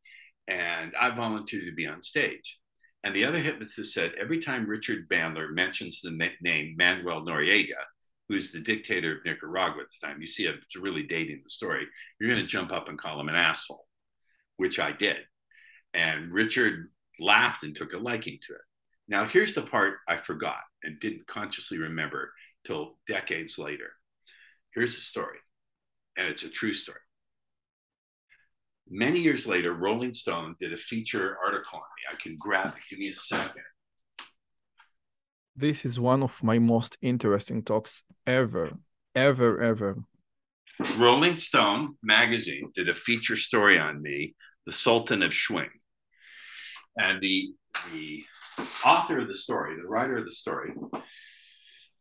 and I volunteered to be on stage. And the other hypnotist said every time Richard Bandler mentions the name Manuel Noriega, who's the dictator of Nicaragua at the time, you see, it's really dating the story. You're going to jump up and call him an asshole, which I did. And Richard laughed and took a liking to it. Now, here's the part I forgot and didn't consciously remember till decades later. Here's the story, and it's a true story. Many years later, Rolling Stone did a feature article on me. I can grab it. Give me a second. This is one of my most interesting talks ever, ever, ever. Rolling Stone magazine did a feature story on me, the Sultan of Swing. And the the author of the story, the writer of the story,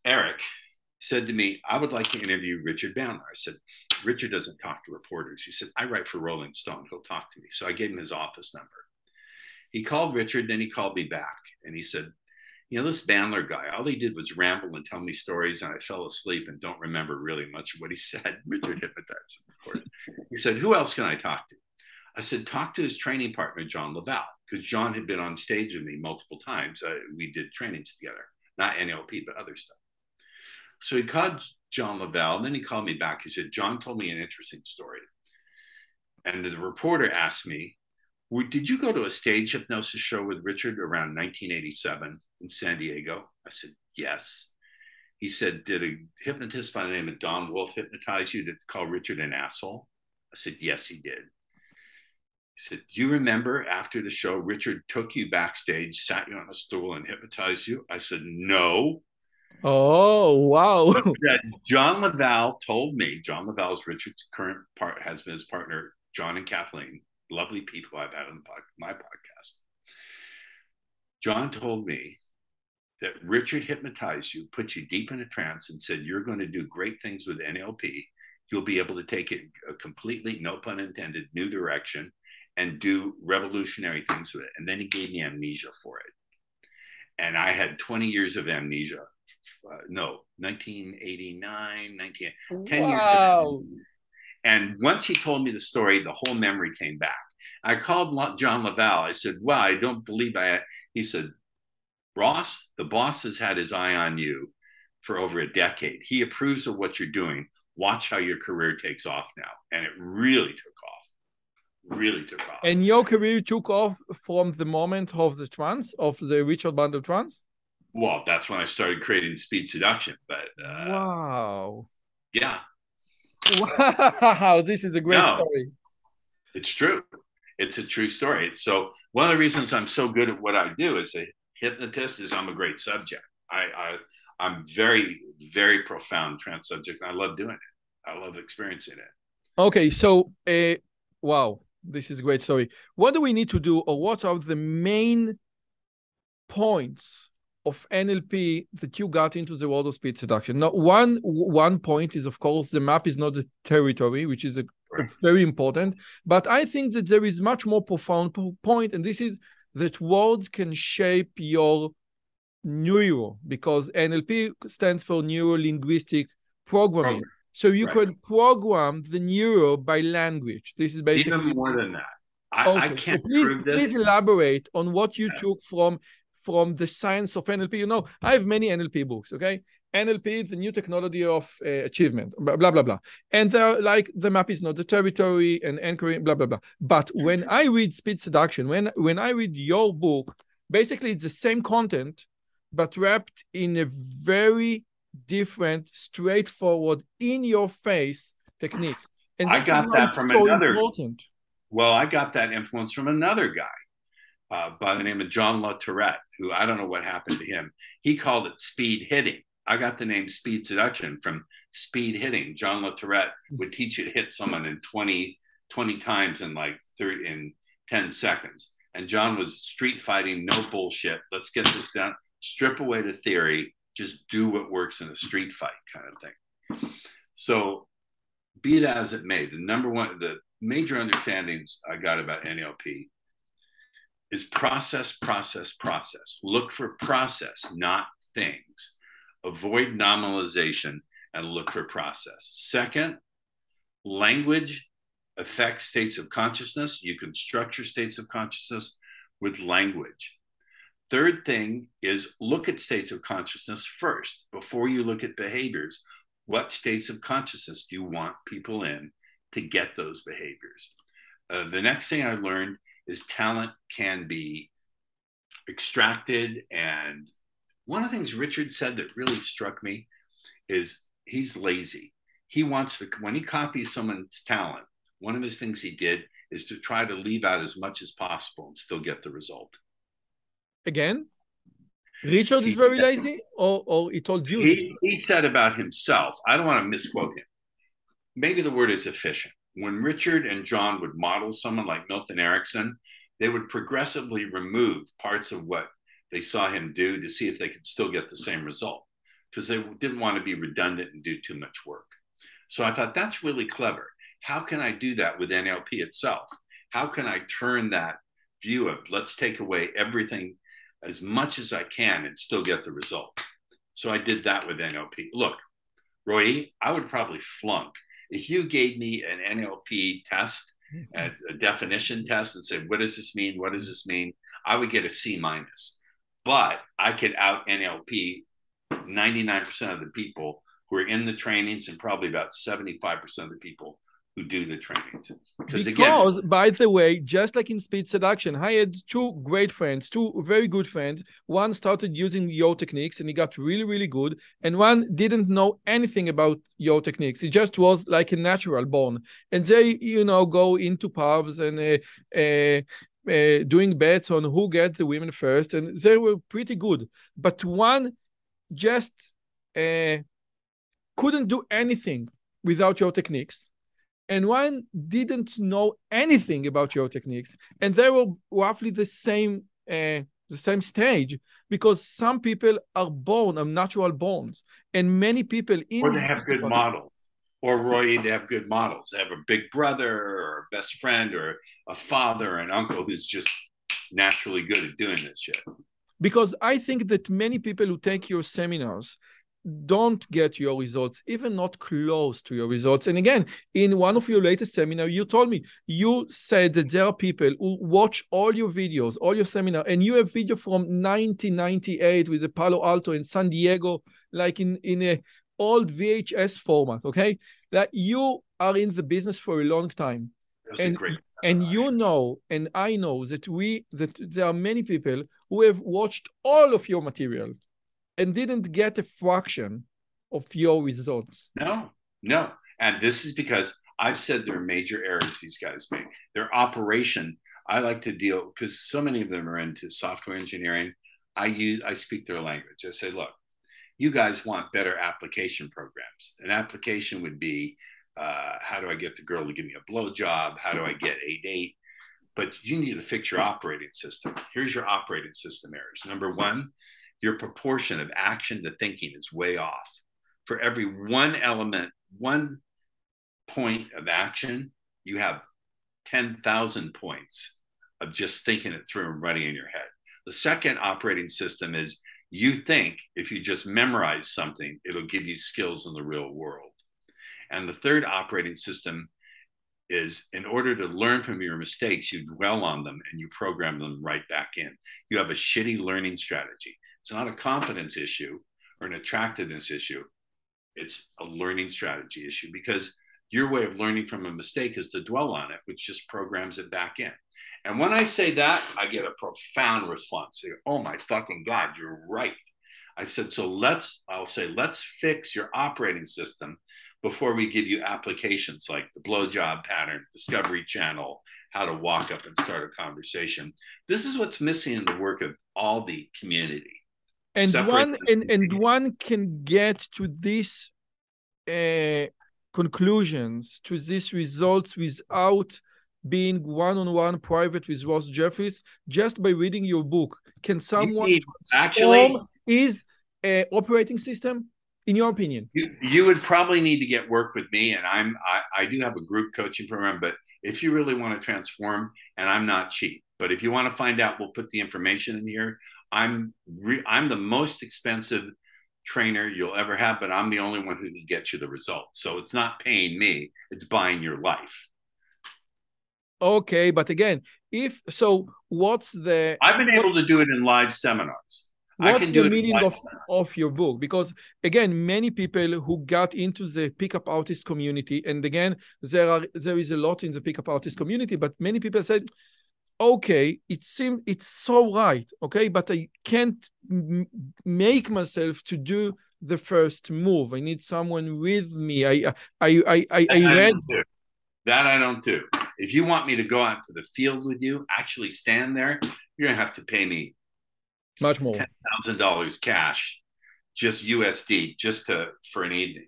Eric, said to me, I would like to interview Richard Bandler. I said, Richard doesn't talk to reporters. He said, I write for Rolling Stone. He'll talk to me. So I gave him his office number. He called Richard, then he called me back and he said, You know, this Bandler guy, all he did was ramble and tell me stories, and I fell asleep and don't remember really much of what he said. Richard hypnotized him. He said, Who else can I talk to? I said, talk to his training partner, John La Valle, because John had been on stage with me multiple times. Uh, we did trainings together, not NLP, but other stuff. So he called John La Valle, and then he called me back. He said, John told me an interesting story. And the reporter asked me, Did you go to a stage hypnosis show with Richard around 1987 in San Diego? I said, Yes. He said, Did a hypnotist by the name of Don Wolf hypnotize you to call Richard an asshole? I said, Yes, he did. He said, Do you remember after the show, Richard took you backstage, sat you on a stool, and hypnotized you? I said, No. Oh, wow. John La Valle told me, John La Valle's Richard's current part has been his partner, John and Kathleen, lovely people I've had on my podcast. John told me that Richard hypnotized you, put you deep in a trance, and said, You're going to do great things with NLP. You'll be able to take it a completely, no pun intended, new direction and do revolutionary things with it. And then he gave me amnesia for it. And I had 20 years of amnesia. Uh, no, 1989, 19, 10 wow. years. And once he told me the story, the whole memory came back. I called John La Valle. I said, "Wow, I don't believe I." He said, "Ross, the boss has had his eye on you for over a decade. He approves of what you're doing. Watch how your career takes off now." And it really took off. Really took off. And your career took off from the moment of the trance of the Richard Bandler trance. Well, that's when I started creating speed seduction. But uh, wow, yeah, wow, this is a great no, story. It's true it's a true story. So one of the reasons I'm so good at what I do as a hypnotist is I'm a great subject. I, I I'm very very profound trance subject. And I love doing it. I love experiencing it. Okay, so uh, wow, this is a great story. What do we need to do, or what are the main points of NLP that you got into the world of speed seduction? Now, one one point is of course the map is not the territory, which is a very important. But I think that there is much more profound point, and this is that words can shape your neuro because NLP stands for neuro linguistic programming. Program. So you right. can program the neuro by language. This is basically even more than that. I, okay. I can't so please, please elaborate on what you yeah. took from from the science of NLP. You know, I have many NLP books. Okay, NLP is the new technology of uh, achievement, blah, blah, blah. And they're like, the map is not the territory and anchoring, blah, blah, blah. But when I read Speed Seduction, when, when I read your book, basically it's the same content, but wrapped in a very different, straightforward, in your face technique. And I got that from so another. Important. Well, I got that influence from another guy uh, by the name of John La Tourette, who I don't know what happened to him. He called it speed hitting. I got the name Speed Seduction from speed hitting. John La Tourette would teach you to hit someone in 20, 20 times in like 30 in 10 seconds. And John was street fighting, no bullshit. Let's get this done. Strip away the theory, just do what works in a street fight kind of thing. So be that as it may, the number one, the major understandings I got about NLP is process, process, process. Look for process, not things avoid nominalization and look for process. Second, language affects states of consciousness. You can structure states of consciousness with language. Third thing is look at states of consciousness first before you look at behaviors. What states of consciousness do you want people in to get those behaviors? Uh, the next thing I learned is talent can be extracted and one of the things Richard said that really struck me is he's lazy. He wants to, when he copies someone's talent, one of his things he did is to try to leave out as much as possible and still get the result. Again? Richard he, is very lazy, or, or he told you? He, he said about himself, I don't want to misquote him. Maybe the word is efficient. When Richard and John would model someone like Milton Erickson, they would progressively remove parts of what they saw him do to see if they could still get the same result because they didn't want to be redundant and do too much work. So I thought that's really clever. How can I do that with NLP itself? How can I turn that view of let's take away everything as much as I can and still get the result? So I did that with NLP. Look, Roy, I would probably flunk if you gave me an NLP test, hmm. a, a definition test, and said, "What does this mean? What does this mean?" I would get a C minus but I could out NLP 99% of the people who are in the trainings and probably about 75% of the people who do the trainings. Because, again, by the way, just like in speed seduction, I had two great friends, two very good friends. One started using your techniques and he got really, really good. And one didn't know anything about your techniques. It just was like a natural born. And they, you know, go into pubs and uh, uh, uh, doing bets on who gets the women first, and they were pretty good. But one just uh, couldn't do anything without your techniques, and one didn't know anything about your techniques, and they were roughly the same. Uh, the same stage because some people are born of natural borns and many people in or they have good models or Roy they have good models. They have a big brother or a best friend or a father or an uncle who's just naturally good at doing this shit. Because I think that many people who take your seminars don't get your results, even not close to your results. And again, in one of your latest seminar, you told me you said that there are people who watch all your videos, all your seminar, and you have video from 1998 with the Palo Alto in San Diego, like in in a old VHS format. Okay, that you are in the business for a long time, and and you know, and I know that we that there are many people who have watched all of your material and didn't get a fraction of your results. No, no. And this is because I've said there are major errors these guys make. Their operation, I like to deal because so many of them are into software engineering. I use I speak their language. I say, look, you guys want better application programs. An application would be uh, how do I get the girl to give me a blowjob? How do I get a date? But you need to fix your operating system. Here's your operating system errors. Number one, your proportion of action to thinking is way off. For every one element, one point of action, you have 10,000 points of just thinking it through and running in your head. The second operating system is you think if you just memorize something, it'll give you skills in the real world. And the third operating system is in order to learn from your mistakes, you dwell on them and you program them right back in. You have a shitty learning strategy. It's not a confidence issue or an attractiveness issue. It's a learning strategy issue because your way of learning from a mistake is to dwell on it, which just programs it back in. And when I say that, I get a profound response. Say, oh my fucking God, you're right. I said, so let's, I'll say, let's fix your operating system before we give you applications like the blowjob pattern, discovery channel, how to walk up and start a conversation. This is what's missing in the work of all the community and one and, and one can get to these uh, conclusions to these results without being one-on-one private with Ross Jeffries just by reading your book. Can someone actually is a operating system in your opinion? You, you would probably need to get work with me, and I'm I, I do have a group coaching program. But if you really want to transform, and I'm not cheap, but if you want to find out, we'll put the information in here. I'm re- I'm the most expensive trainer you'll ever have, but I'm the only one who can get you the results. So it's not paying me; it's buying your life. Okay, but again, if so, what's the? I've been able to do it in live seminars. What's the meaning of, of your book? Because again, many people who got into the pickup artist community, and again, there are there is a lot in the pickup artist community, but many people said, okay, it seems it's so right, okay, but I can't make myself to do the first move. I need someone with me. I uh, I I I, I read that I don't do. If you want me to go out to the field with you, actually stand there, you're gonna have to pay me much more ten thousand dollars cash, just USD, just to for an evening.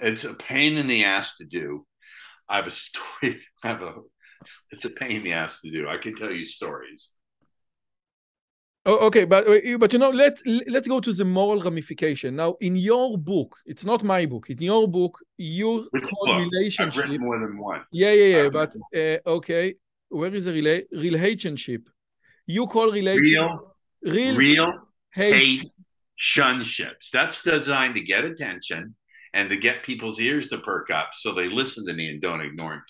It's a pain in the ass to do. I have a story. I have a it's a pain in the ass to do. I can tell you stories. Oh, okay, but uh, but you know, let let's go to the moral ramification. Now, in your book, it's not my book. In your book, you call relationship. I've written more than one. Yeah, yeah, yeah. But uh, okay, where is the rela- relationship? You call relationship real, real, real hate. hate shunships. That's designed to get attention and to get people's ears to perk up so they listen to me and don't ignore me.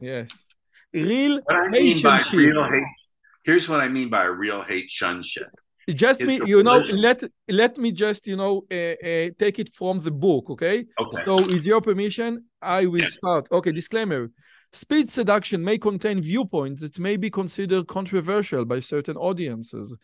Yes, real What I mean by real hate, here's what I mean by a real hate shunship. just It's me you know let let me just you know uh, uh, take it from the book okay? Okay. so with your permission i will Yeah. start. Okay disclaimer. Speed seduction may contain viewpoints that may be considered controversial by certain audiences.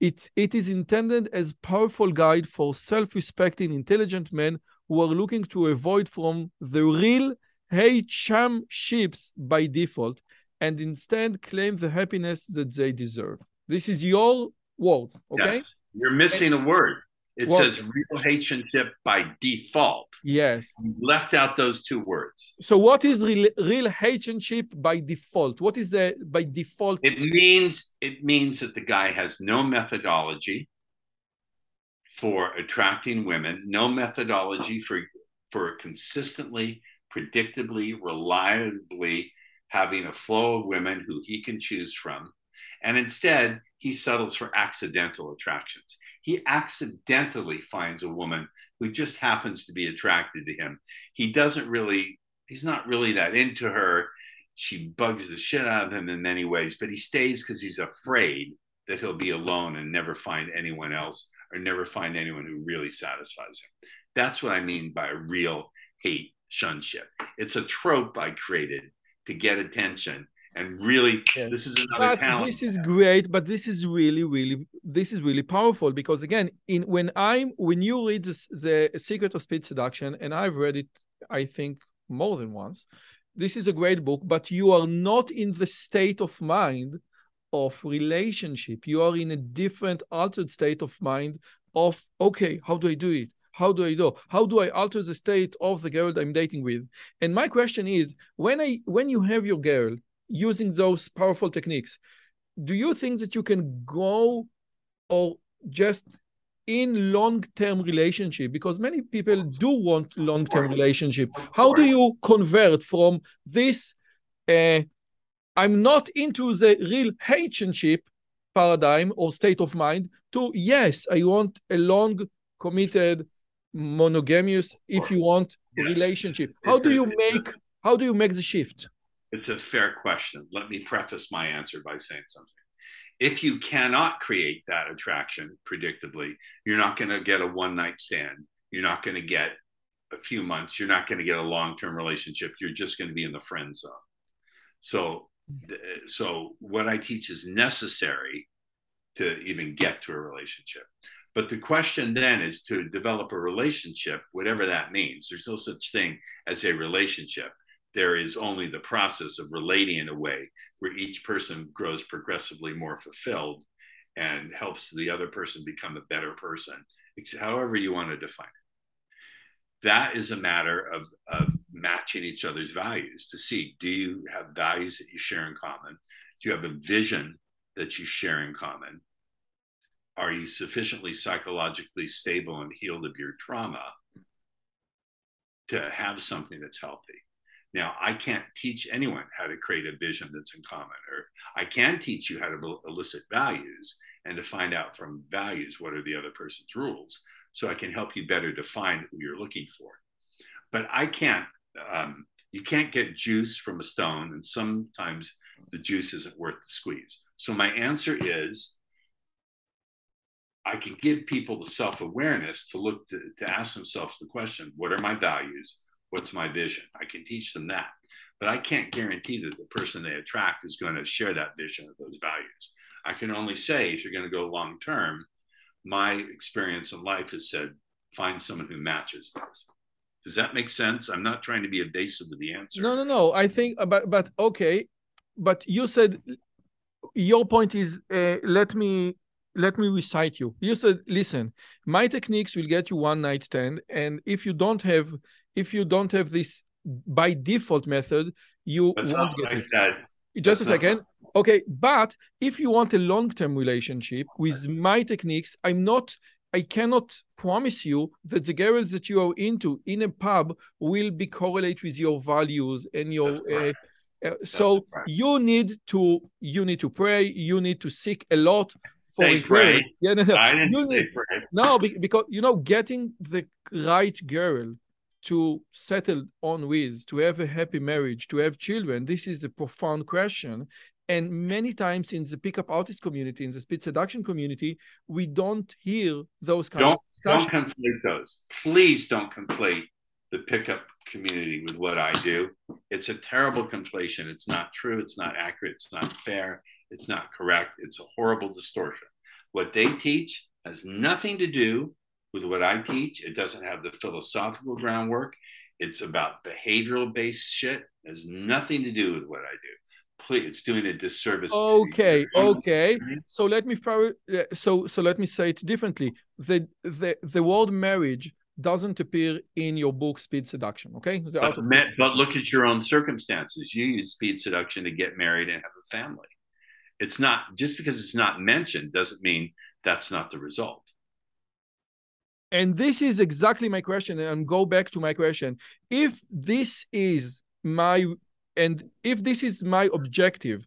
It, it is intended as powerful guide for self-respecting intelligent men who are looking to avoid from the real hate sham ships by default and instead claim the happiness that they deserve this is your words okay Yes. You're missing a word. It What? says real hatemanship by default. yes You left out those two words. So what is real, real relationship by default? What is the by default? It means it means that the guy has no methodology for attracting women, no methodology for for consistently, predictably, reliably having a flow of women who he can choose from. And instead, he settles for accidental attractions. He accidentally finds a woman who just happens to be attracted to him. He doesn't really, he's not really that into her. She bugs the shit out of him in many ways, but he stays because he's afraid that he'll be alone and never find anyone else or never find anyone who really satisfies him. That's what I mean by real hate shunship. It's a trope I created to get attention and really this is another but talent. this is great but this is really really this is really powerful because again in when i'm when you read this, the secret of speed seduction and i've read it i think more than once this is a great book but you are not in the state of mind of relationship. You are in a different altered state of mind of okay how do i do it how do i do? How do i alter the state of the girl i'm dating with? And my question is when i when you have your girl using those powerful techniques do you think that you can go or just in long-term relationship? Because many people do want long-term relationship. How do you convert from this uh, i'm not into the real relationship paradigm or state of mind to yes i want a long committed monogamous if you want relationship how do you make how do you make the shift it's a fair question. Let me preface my answer by saying something. If you cannot create that attraction predictably, you're not going to get a one night stand. You're not going to get a few months. You're not going to get a long term relationship. You're just going to be in the friend zone. So, mm-hmm. so what I teach is necessary to even get to a relationship. But the question then is to develop a relationship, whatever that means. There's no such thing as a relationship there is only the process of relating in a way where each person grows progressively more fulfilled and helps the other person become a better person, however you want to define it. That is a matter of, of matching each other's values to see do you have values that you share in common? Do you have a vision that you share in common? Are you sufficiently psychologically stable and healed of your trauma to have something that's healthy? Now, I can't teach anyone how to create a vision that's in common, or I can teach you how to elicit values and to find out from values what are the other person's rules. So I can help you better define who you're looking for. But I can't, um, you can't get juice from a stone, and sometimes the juice isn't worth the squeeze. So my answer is I can give people the self awareness to look to, to ask themselves the question what are my values? what's my vision? I can teach them that. But i can't guarantee that the person they attract is going to share that vision of those values. I can only say if you're going to go long term my experience in life has said find someone who matches this. does that make sense? I'm not trying to be evasive with the answer no no no. I think but but okay. But you said your point is uh, let me let me recite you you said listen my techniques will get you one night stand and if you don't have if you don't have this by default method, you That's won't get it. Just That's a second. Okay, but if you want a long-term relationship with my techniques, I'm not I cannot promise you that the girls that you are into in a pub will be correlate with your values and your uh, uh, so right. you need to you need to pray you need to seek a lot for say pray. Yeah, no, no. I didn't you need, pray. no because you know getting the right girl to settle on with, to have a happy marriage, to have children? This is a profound question. And many times in the pickup artist community, in the speed seduction community, we don't hear those kinds don't, of discussions. Don't conflate those. Please don't conflate the pickup community with what I do. It's a terrible conflation. It's not true. It's not accurate. It's not fair. It's not correct. It's a horrible distortion. What they teach has nothing to do with what I teach. It doesn't have the philosophical groundwork. It's about behavioral based shit. It has nothing to do with what I do. Please, it's doing a disservice. Okay, okay. So let me uh, so so let me say it differently. The the the word marriage doesn't appear in your book Speed Seduction. Okay, but, but look at your own circumstances. You use speed seduction to get married and have a family. It's not just because it's not mentioned doesn't mean that's not the result. And this is exactly my question and go back to my question. If this is my and if this is my objective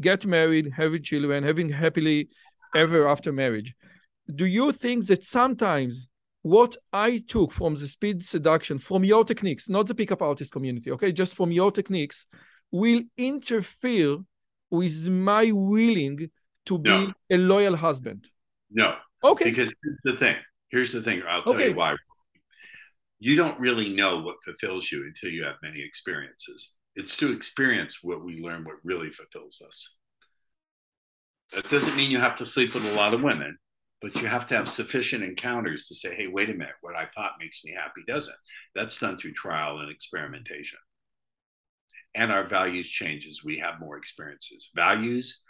get married having children having happily ever after marriage do you think that sometimes what I took from the speed seduction, from your techniques, not the pickup artist community, okay, just from your techniques, will interfere with my willing to be No. a loyal husband. No, Okay. because here's the thing. Here's the thing. I'll tell Okay. you why. You don't really know what fulfills you until you have many experiences. It's through experience what we learn what really fulfills us. That doesn't mean you have to sleep with a lot of women, but you have to have sufficient encounters to say, hey, wait a minute, what I thought makes me happy doesn't. That's done through trial and experimentation. And our values change as we have more experiences. Values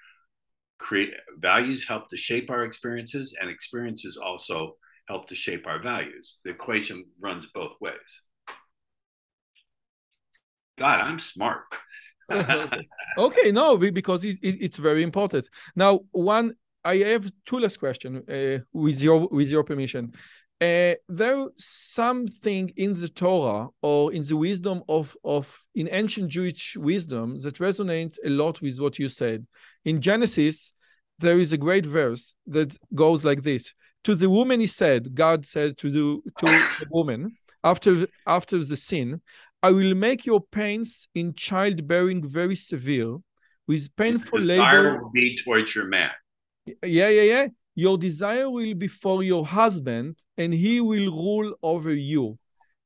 create values help to shape our experiences, and experiences also help to shape our values. The equation runs both ways. God, I'm smart. okay, no, because it, it, it's very important. Now, one, I have two last question uh, with your with your permission. Uh, there something in the Torah or in the wisdom of of in ancient Jewish wisdom that resonates a lot with what you said. In Genesis, there is a great verse that goes like this: "To the woman he said, God said to the to the woman after after the sin." I will make your pains in childbearing very severe, with painful labor. will be towards your man. Yeah, yeah, yeah. Your desire will be for your husband, and he will rule over you.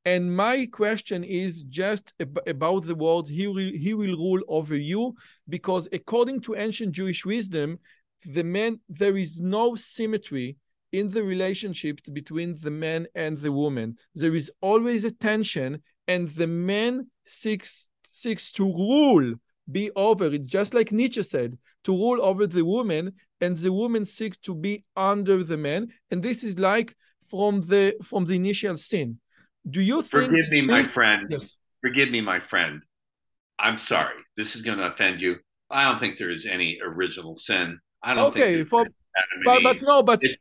And my question is just ab- about the words he will he will rule over you, because according to ancient Jewish wisdom, the man there is no symmetry in the relationships between the man and the woman. There is always a tension, and the man seeks seeks to rule, be over it, just like Nietzsche said, to rule over the woman, and the woman seeks to be under the man. And this is like from the from the initial sin. Do you think Forgive me, my friend. Yes. Forgive me, my friend. I'm sorry. This is going to offend you. I don't think there is any original sin. I don't Okay, think for- But but no, but this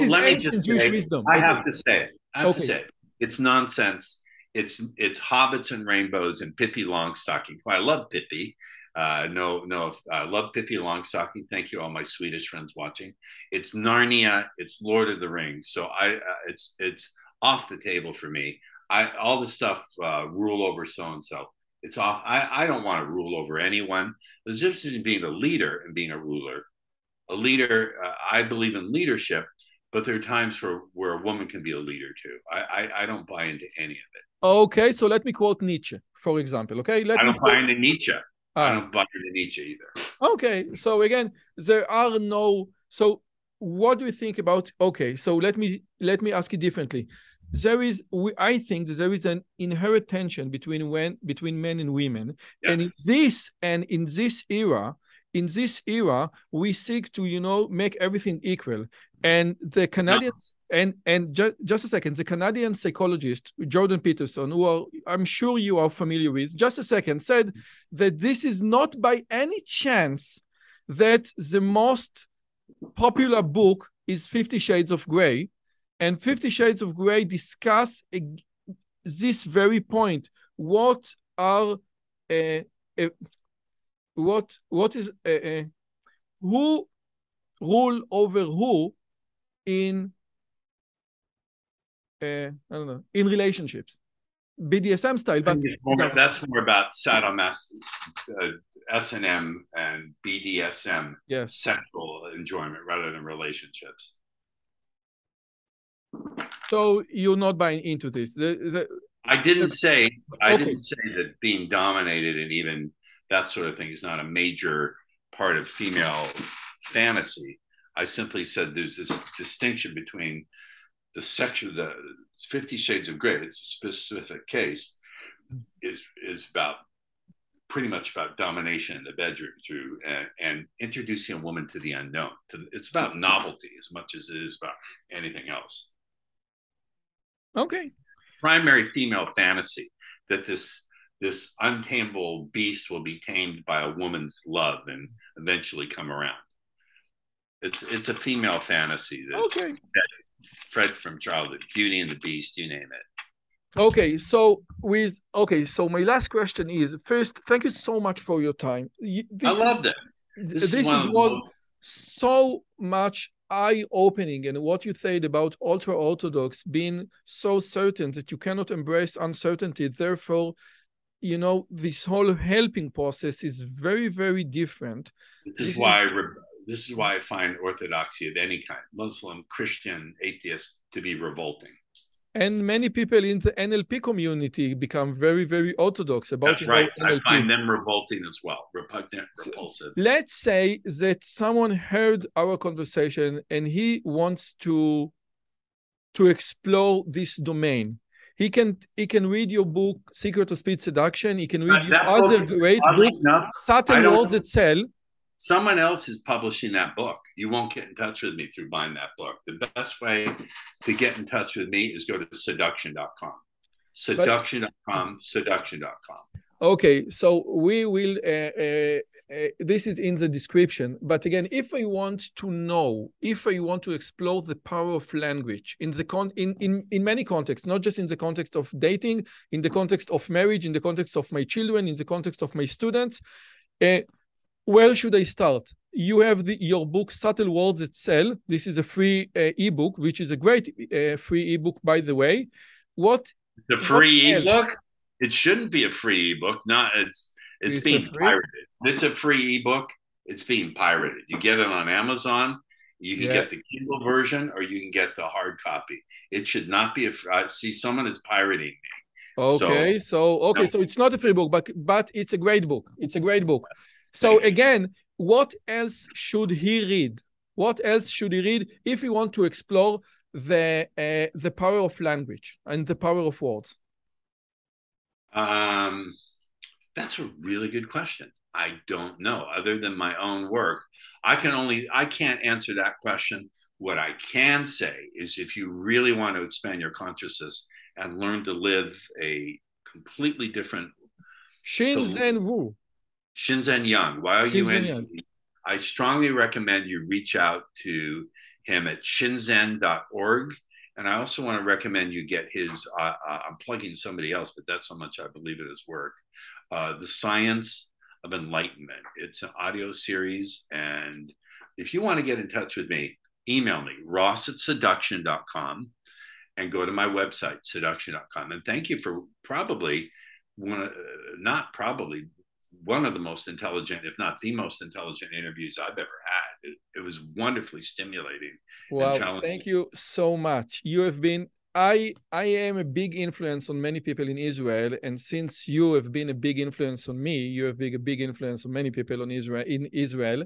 oh, is let me ancient just Jewish say, wisdom. I Okay. have to say it. I have Okay. to say it. It's nonsense. It's it's hobbits and rainbows and Pippi Longstocking. Well, I love Pippi. Uh, no, no, I love Pippi Longstocking. Thank you, all my Swedish friends watching. It's Narnia. It's Lord of the Rings. So I, uh, it's it's off the table for me. I all the stuff uh, rule over so and so. It's off. I, I don't want to rule over anyone. There's a difference between being a leader and being a ruler. A leader, uh, I believe in leadership, but there are times where, where a woman can be a leader too. I, I, I don't buy into any of it. okay. So let me quote Nietzsche, for example. Okay, let I me don't quote- buy into Nietzsche. I Ah. don't buy Nietzsche either. Okay, so again, there are no. So, what do you think about? Okay, so let me let me ask you differently. There is, we, I think, that there is an inherent tension between when between men and women, Yeah. and in this and in this era, in this era, we seek to you know make everything equal. And the Canadians and and ju- just a second, the Canadian psychologist Jordan Peterson, who are, I'm sure you are familiar with, just a second, said that this is not by any chance that the most popular book is Fifty Shades of Grey, and Fifty Shades of Grey discuss ag- this very point. What are uh, uh, what what is uh, who rule over who in uh, I don't know in relationships, BDSM style, but more- that's more about sadomas, uh, S and M and BDSM, yes. sexual enjoyment rather than relationships. So you're not buying into this. The, the, I didn't say I Okay. didn't say that being dominated and even that sort of thing is not a major part of female fantasy. I simply said there's this distinction between the section, of the Fifty Shades of Grey. It's a specific case. Mm-hmm. Is is about pretty much about domination in the bedroom through and, and introducing a woman to the unknown. To, it's about novelty as much as it is about anything else okay. primary female fantasy that this this untamable beast will be tamed by a woman's love and eventually come around. It's it's a female fantasy that Okay. Fred from childhood, Beauty and the Beast, you name it. Okay, so with okay, so my last question is first, thank you so much for your time. You- I This, loved it. this, This, is one is of the was so much eye-opening. And what you said about ultra-Orthodox being so certain that you cannot embrace uncertainty, therefore, you know, this whole helping process is very, very different. This is why this is why I find orthodoxy of any kind, Muslim, Christian, atheist, to be revolting. And many people in the NLP community become very, very orthodox about That's right. NLP. I find them revolting as well, repugnant, repulsive. So let's say that someone heard our conversation and he wants to to explore this domain. He can he can read your book, Secret of Speed Seduction. He can read your other great book, enough, Subtle Words That Sell someone else is publishing that book. You won't get in touch with me through buying that book. The best way to get in touch with me is go to seduction.com. Seduction.com, seduction.com. Okay, so we will. Uh, uh, uh, this is in the description. But again, if I want to know, if I want to explore the power of language in the con in, in, in many contexts, not just in the context of dating, in the context of marriage, in the context of my children, in the context of my students, uh, where should I start? You have the, your book, Subtle Words That Sell. This is a free uh, ebook, which is a great uh, free ebook, by the way. What? The free ebook? It shouldn't be a free ebook. Not it's it's, it's being pirated. It's a free ebook. It's being pirated. You get it on Amazon. You can yeah. get the Kindle version, or you can get the hard copy. It should not be a. I see someone is pirating me. Okay, so, so okay, no. so it's not a free book, but but it's a great book. It's a great book. So again, what else should he read? What else should he read if he want to explore the uh, the power of language and the power of words? Um, that's a really good question. I don't know. Other than my own work, I can only I can't answer that question. What I can say is, if you really want to expand your consciousness and learn to live a completely different Shinzen Wu. Shinzen Young, Y-O-U-N. I strongly recommend you reach out to him at shinzen.org. And I also want to recommend you get his, uh, uh, I'm plugging somebody else, but that's how much I believe in his work. Uh, the Science of Enlightenment. It's an audio series. And if you want to get in touch with me, email me, ross at seduction.com and go to my website, seduction.com. And thank you for probably one, uh, not probably, one of the most intelligent, if not the most intelligent interviews I've ever had. It, it was wonderfully stimulating. Well, thank you so much. You have been I I am a big influence on many people in Israel, and since you have been a big influence on me, you have been a big influence on many people in Israel. In Israel,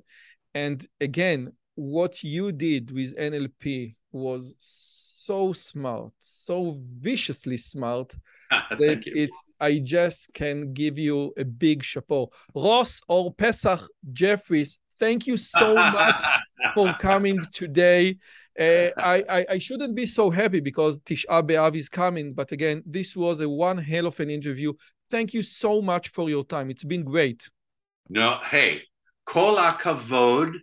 and again, what you did with NLP was so smart, so viciously smart that it I just can give you a big chapeau. Ross or Pesach Jeffries, thank you so much for coming today. Uh, I, I, I shouldn't be so happy because Tisha B'Av is coming, but again, this was a one hell of an interview. Thank you so much for your time. It's been great. No, hey, kol hakavod,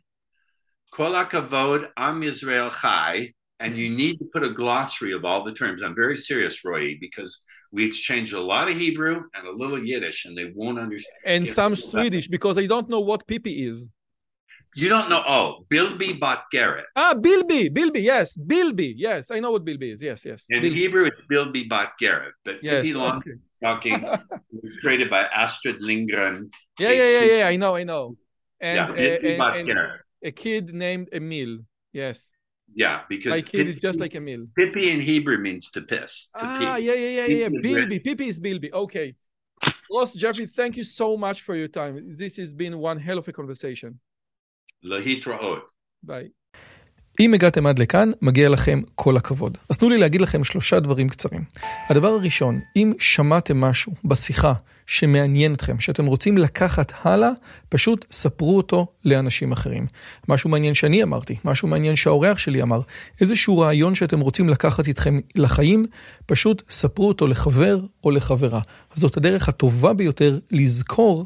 kol hakavod, am Israel Chai, and you need to put a glossary of all the terms. I'm very serious, Roy, because we exchange a lot of Hebrew and a little Yiddish, and they won't understand. And some Swedish because they don't know what pipi is. You don't know? Oh, Bilby Bat Gerev. Ah, Bilby, Bilby, yes, Bilby, yes, I know what Bilby is. Yes, yes. In Bilby. Hebrew, it's Bilby Bat Gerev, but yes, Pippi Long okay. talking was created by Astrid Lindgren. Yeah, yeah, yeah, yeah. I know, I know. And, yeah, uh, and, and a kid named Emil. Yes. Yeah, because my kid is just like Emil. Pippi in Hebrew means to piss. To ah, pee. yeah, yeah, yeah, yeah. Bilby. Pippi is Bilby. Okay. Ross Jeffrey, thank you so much for your time. This has been one hell of a conversation. להתראות. ביי. אם הגעתם עד לכאן, מגיע לכם כל הכבוד. אז תנו לי להגיד לכם שלושה דברים קצרים. הדבר הראשון, אם שמעתם משהו בשיחה שמעניין אתכם, שאתם רוצים לקחת הלאה, פשוט ספרו אותו לאנשים אחרים. משהו מעניין שאני אמרתי, משהו מעניין שהאורח שלי אמר, איזשהו רעיון שאתם רוצים לקחת איתכם לחיים, פשוט ספרו אותו לחבר או לחברה. זאת הדרך הטובה ביותר לזכור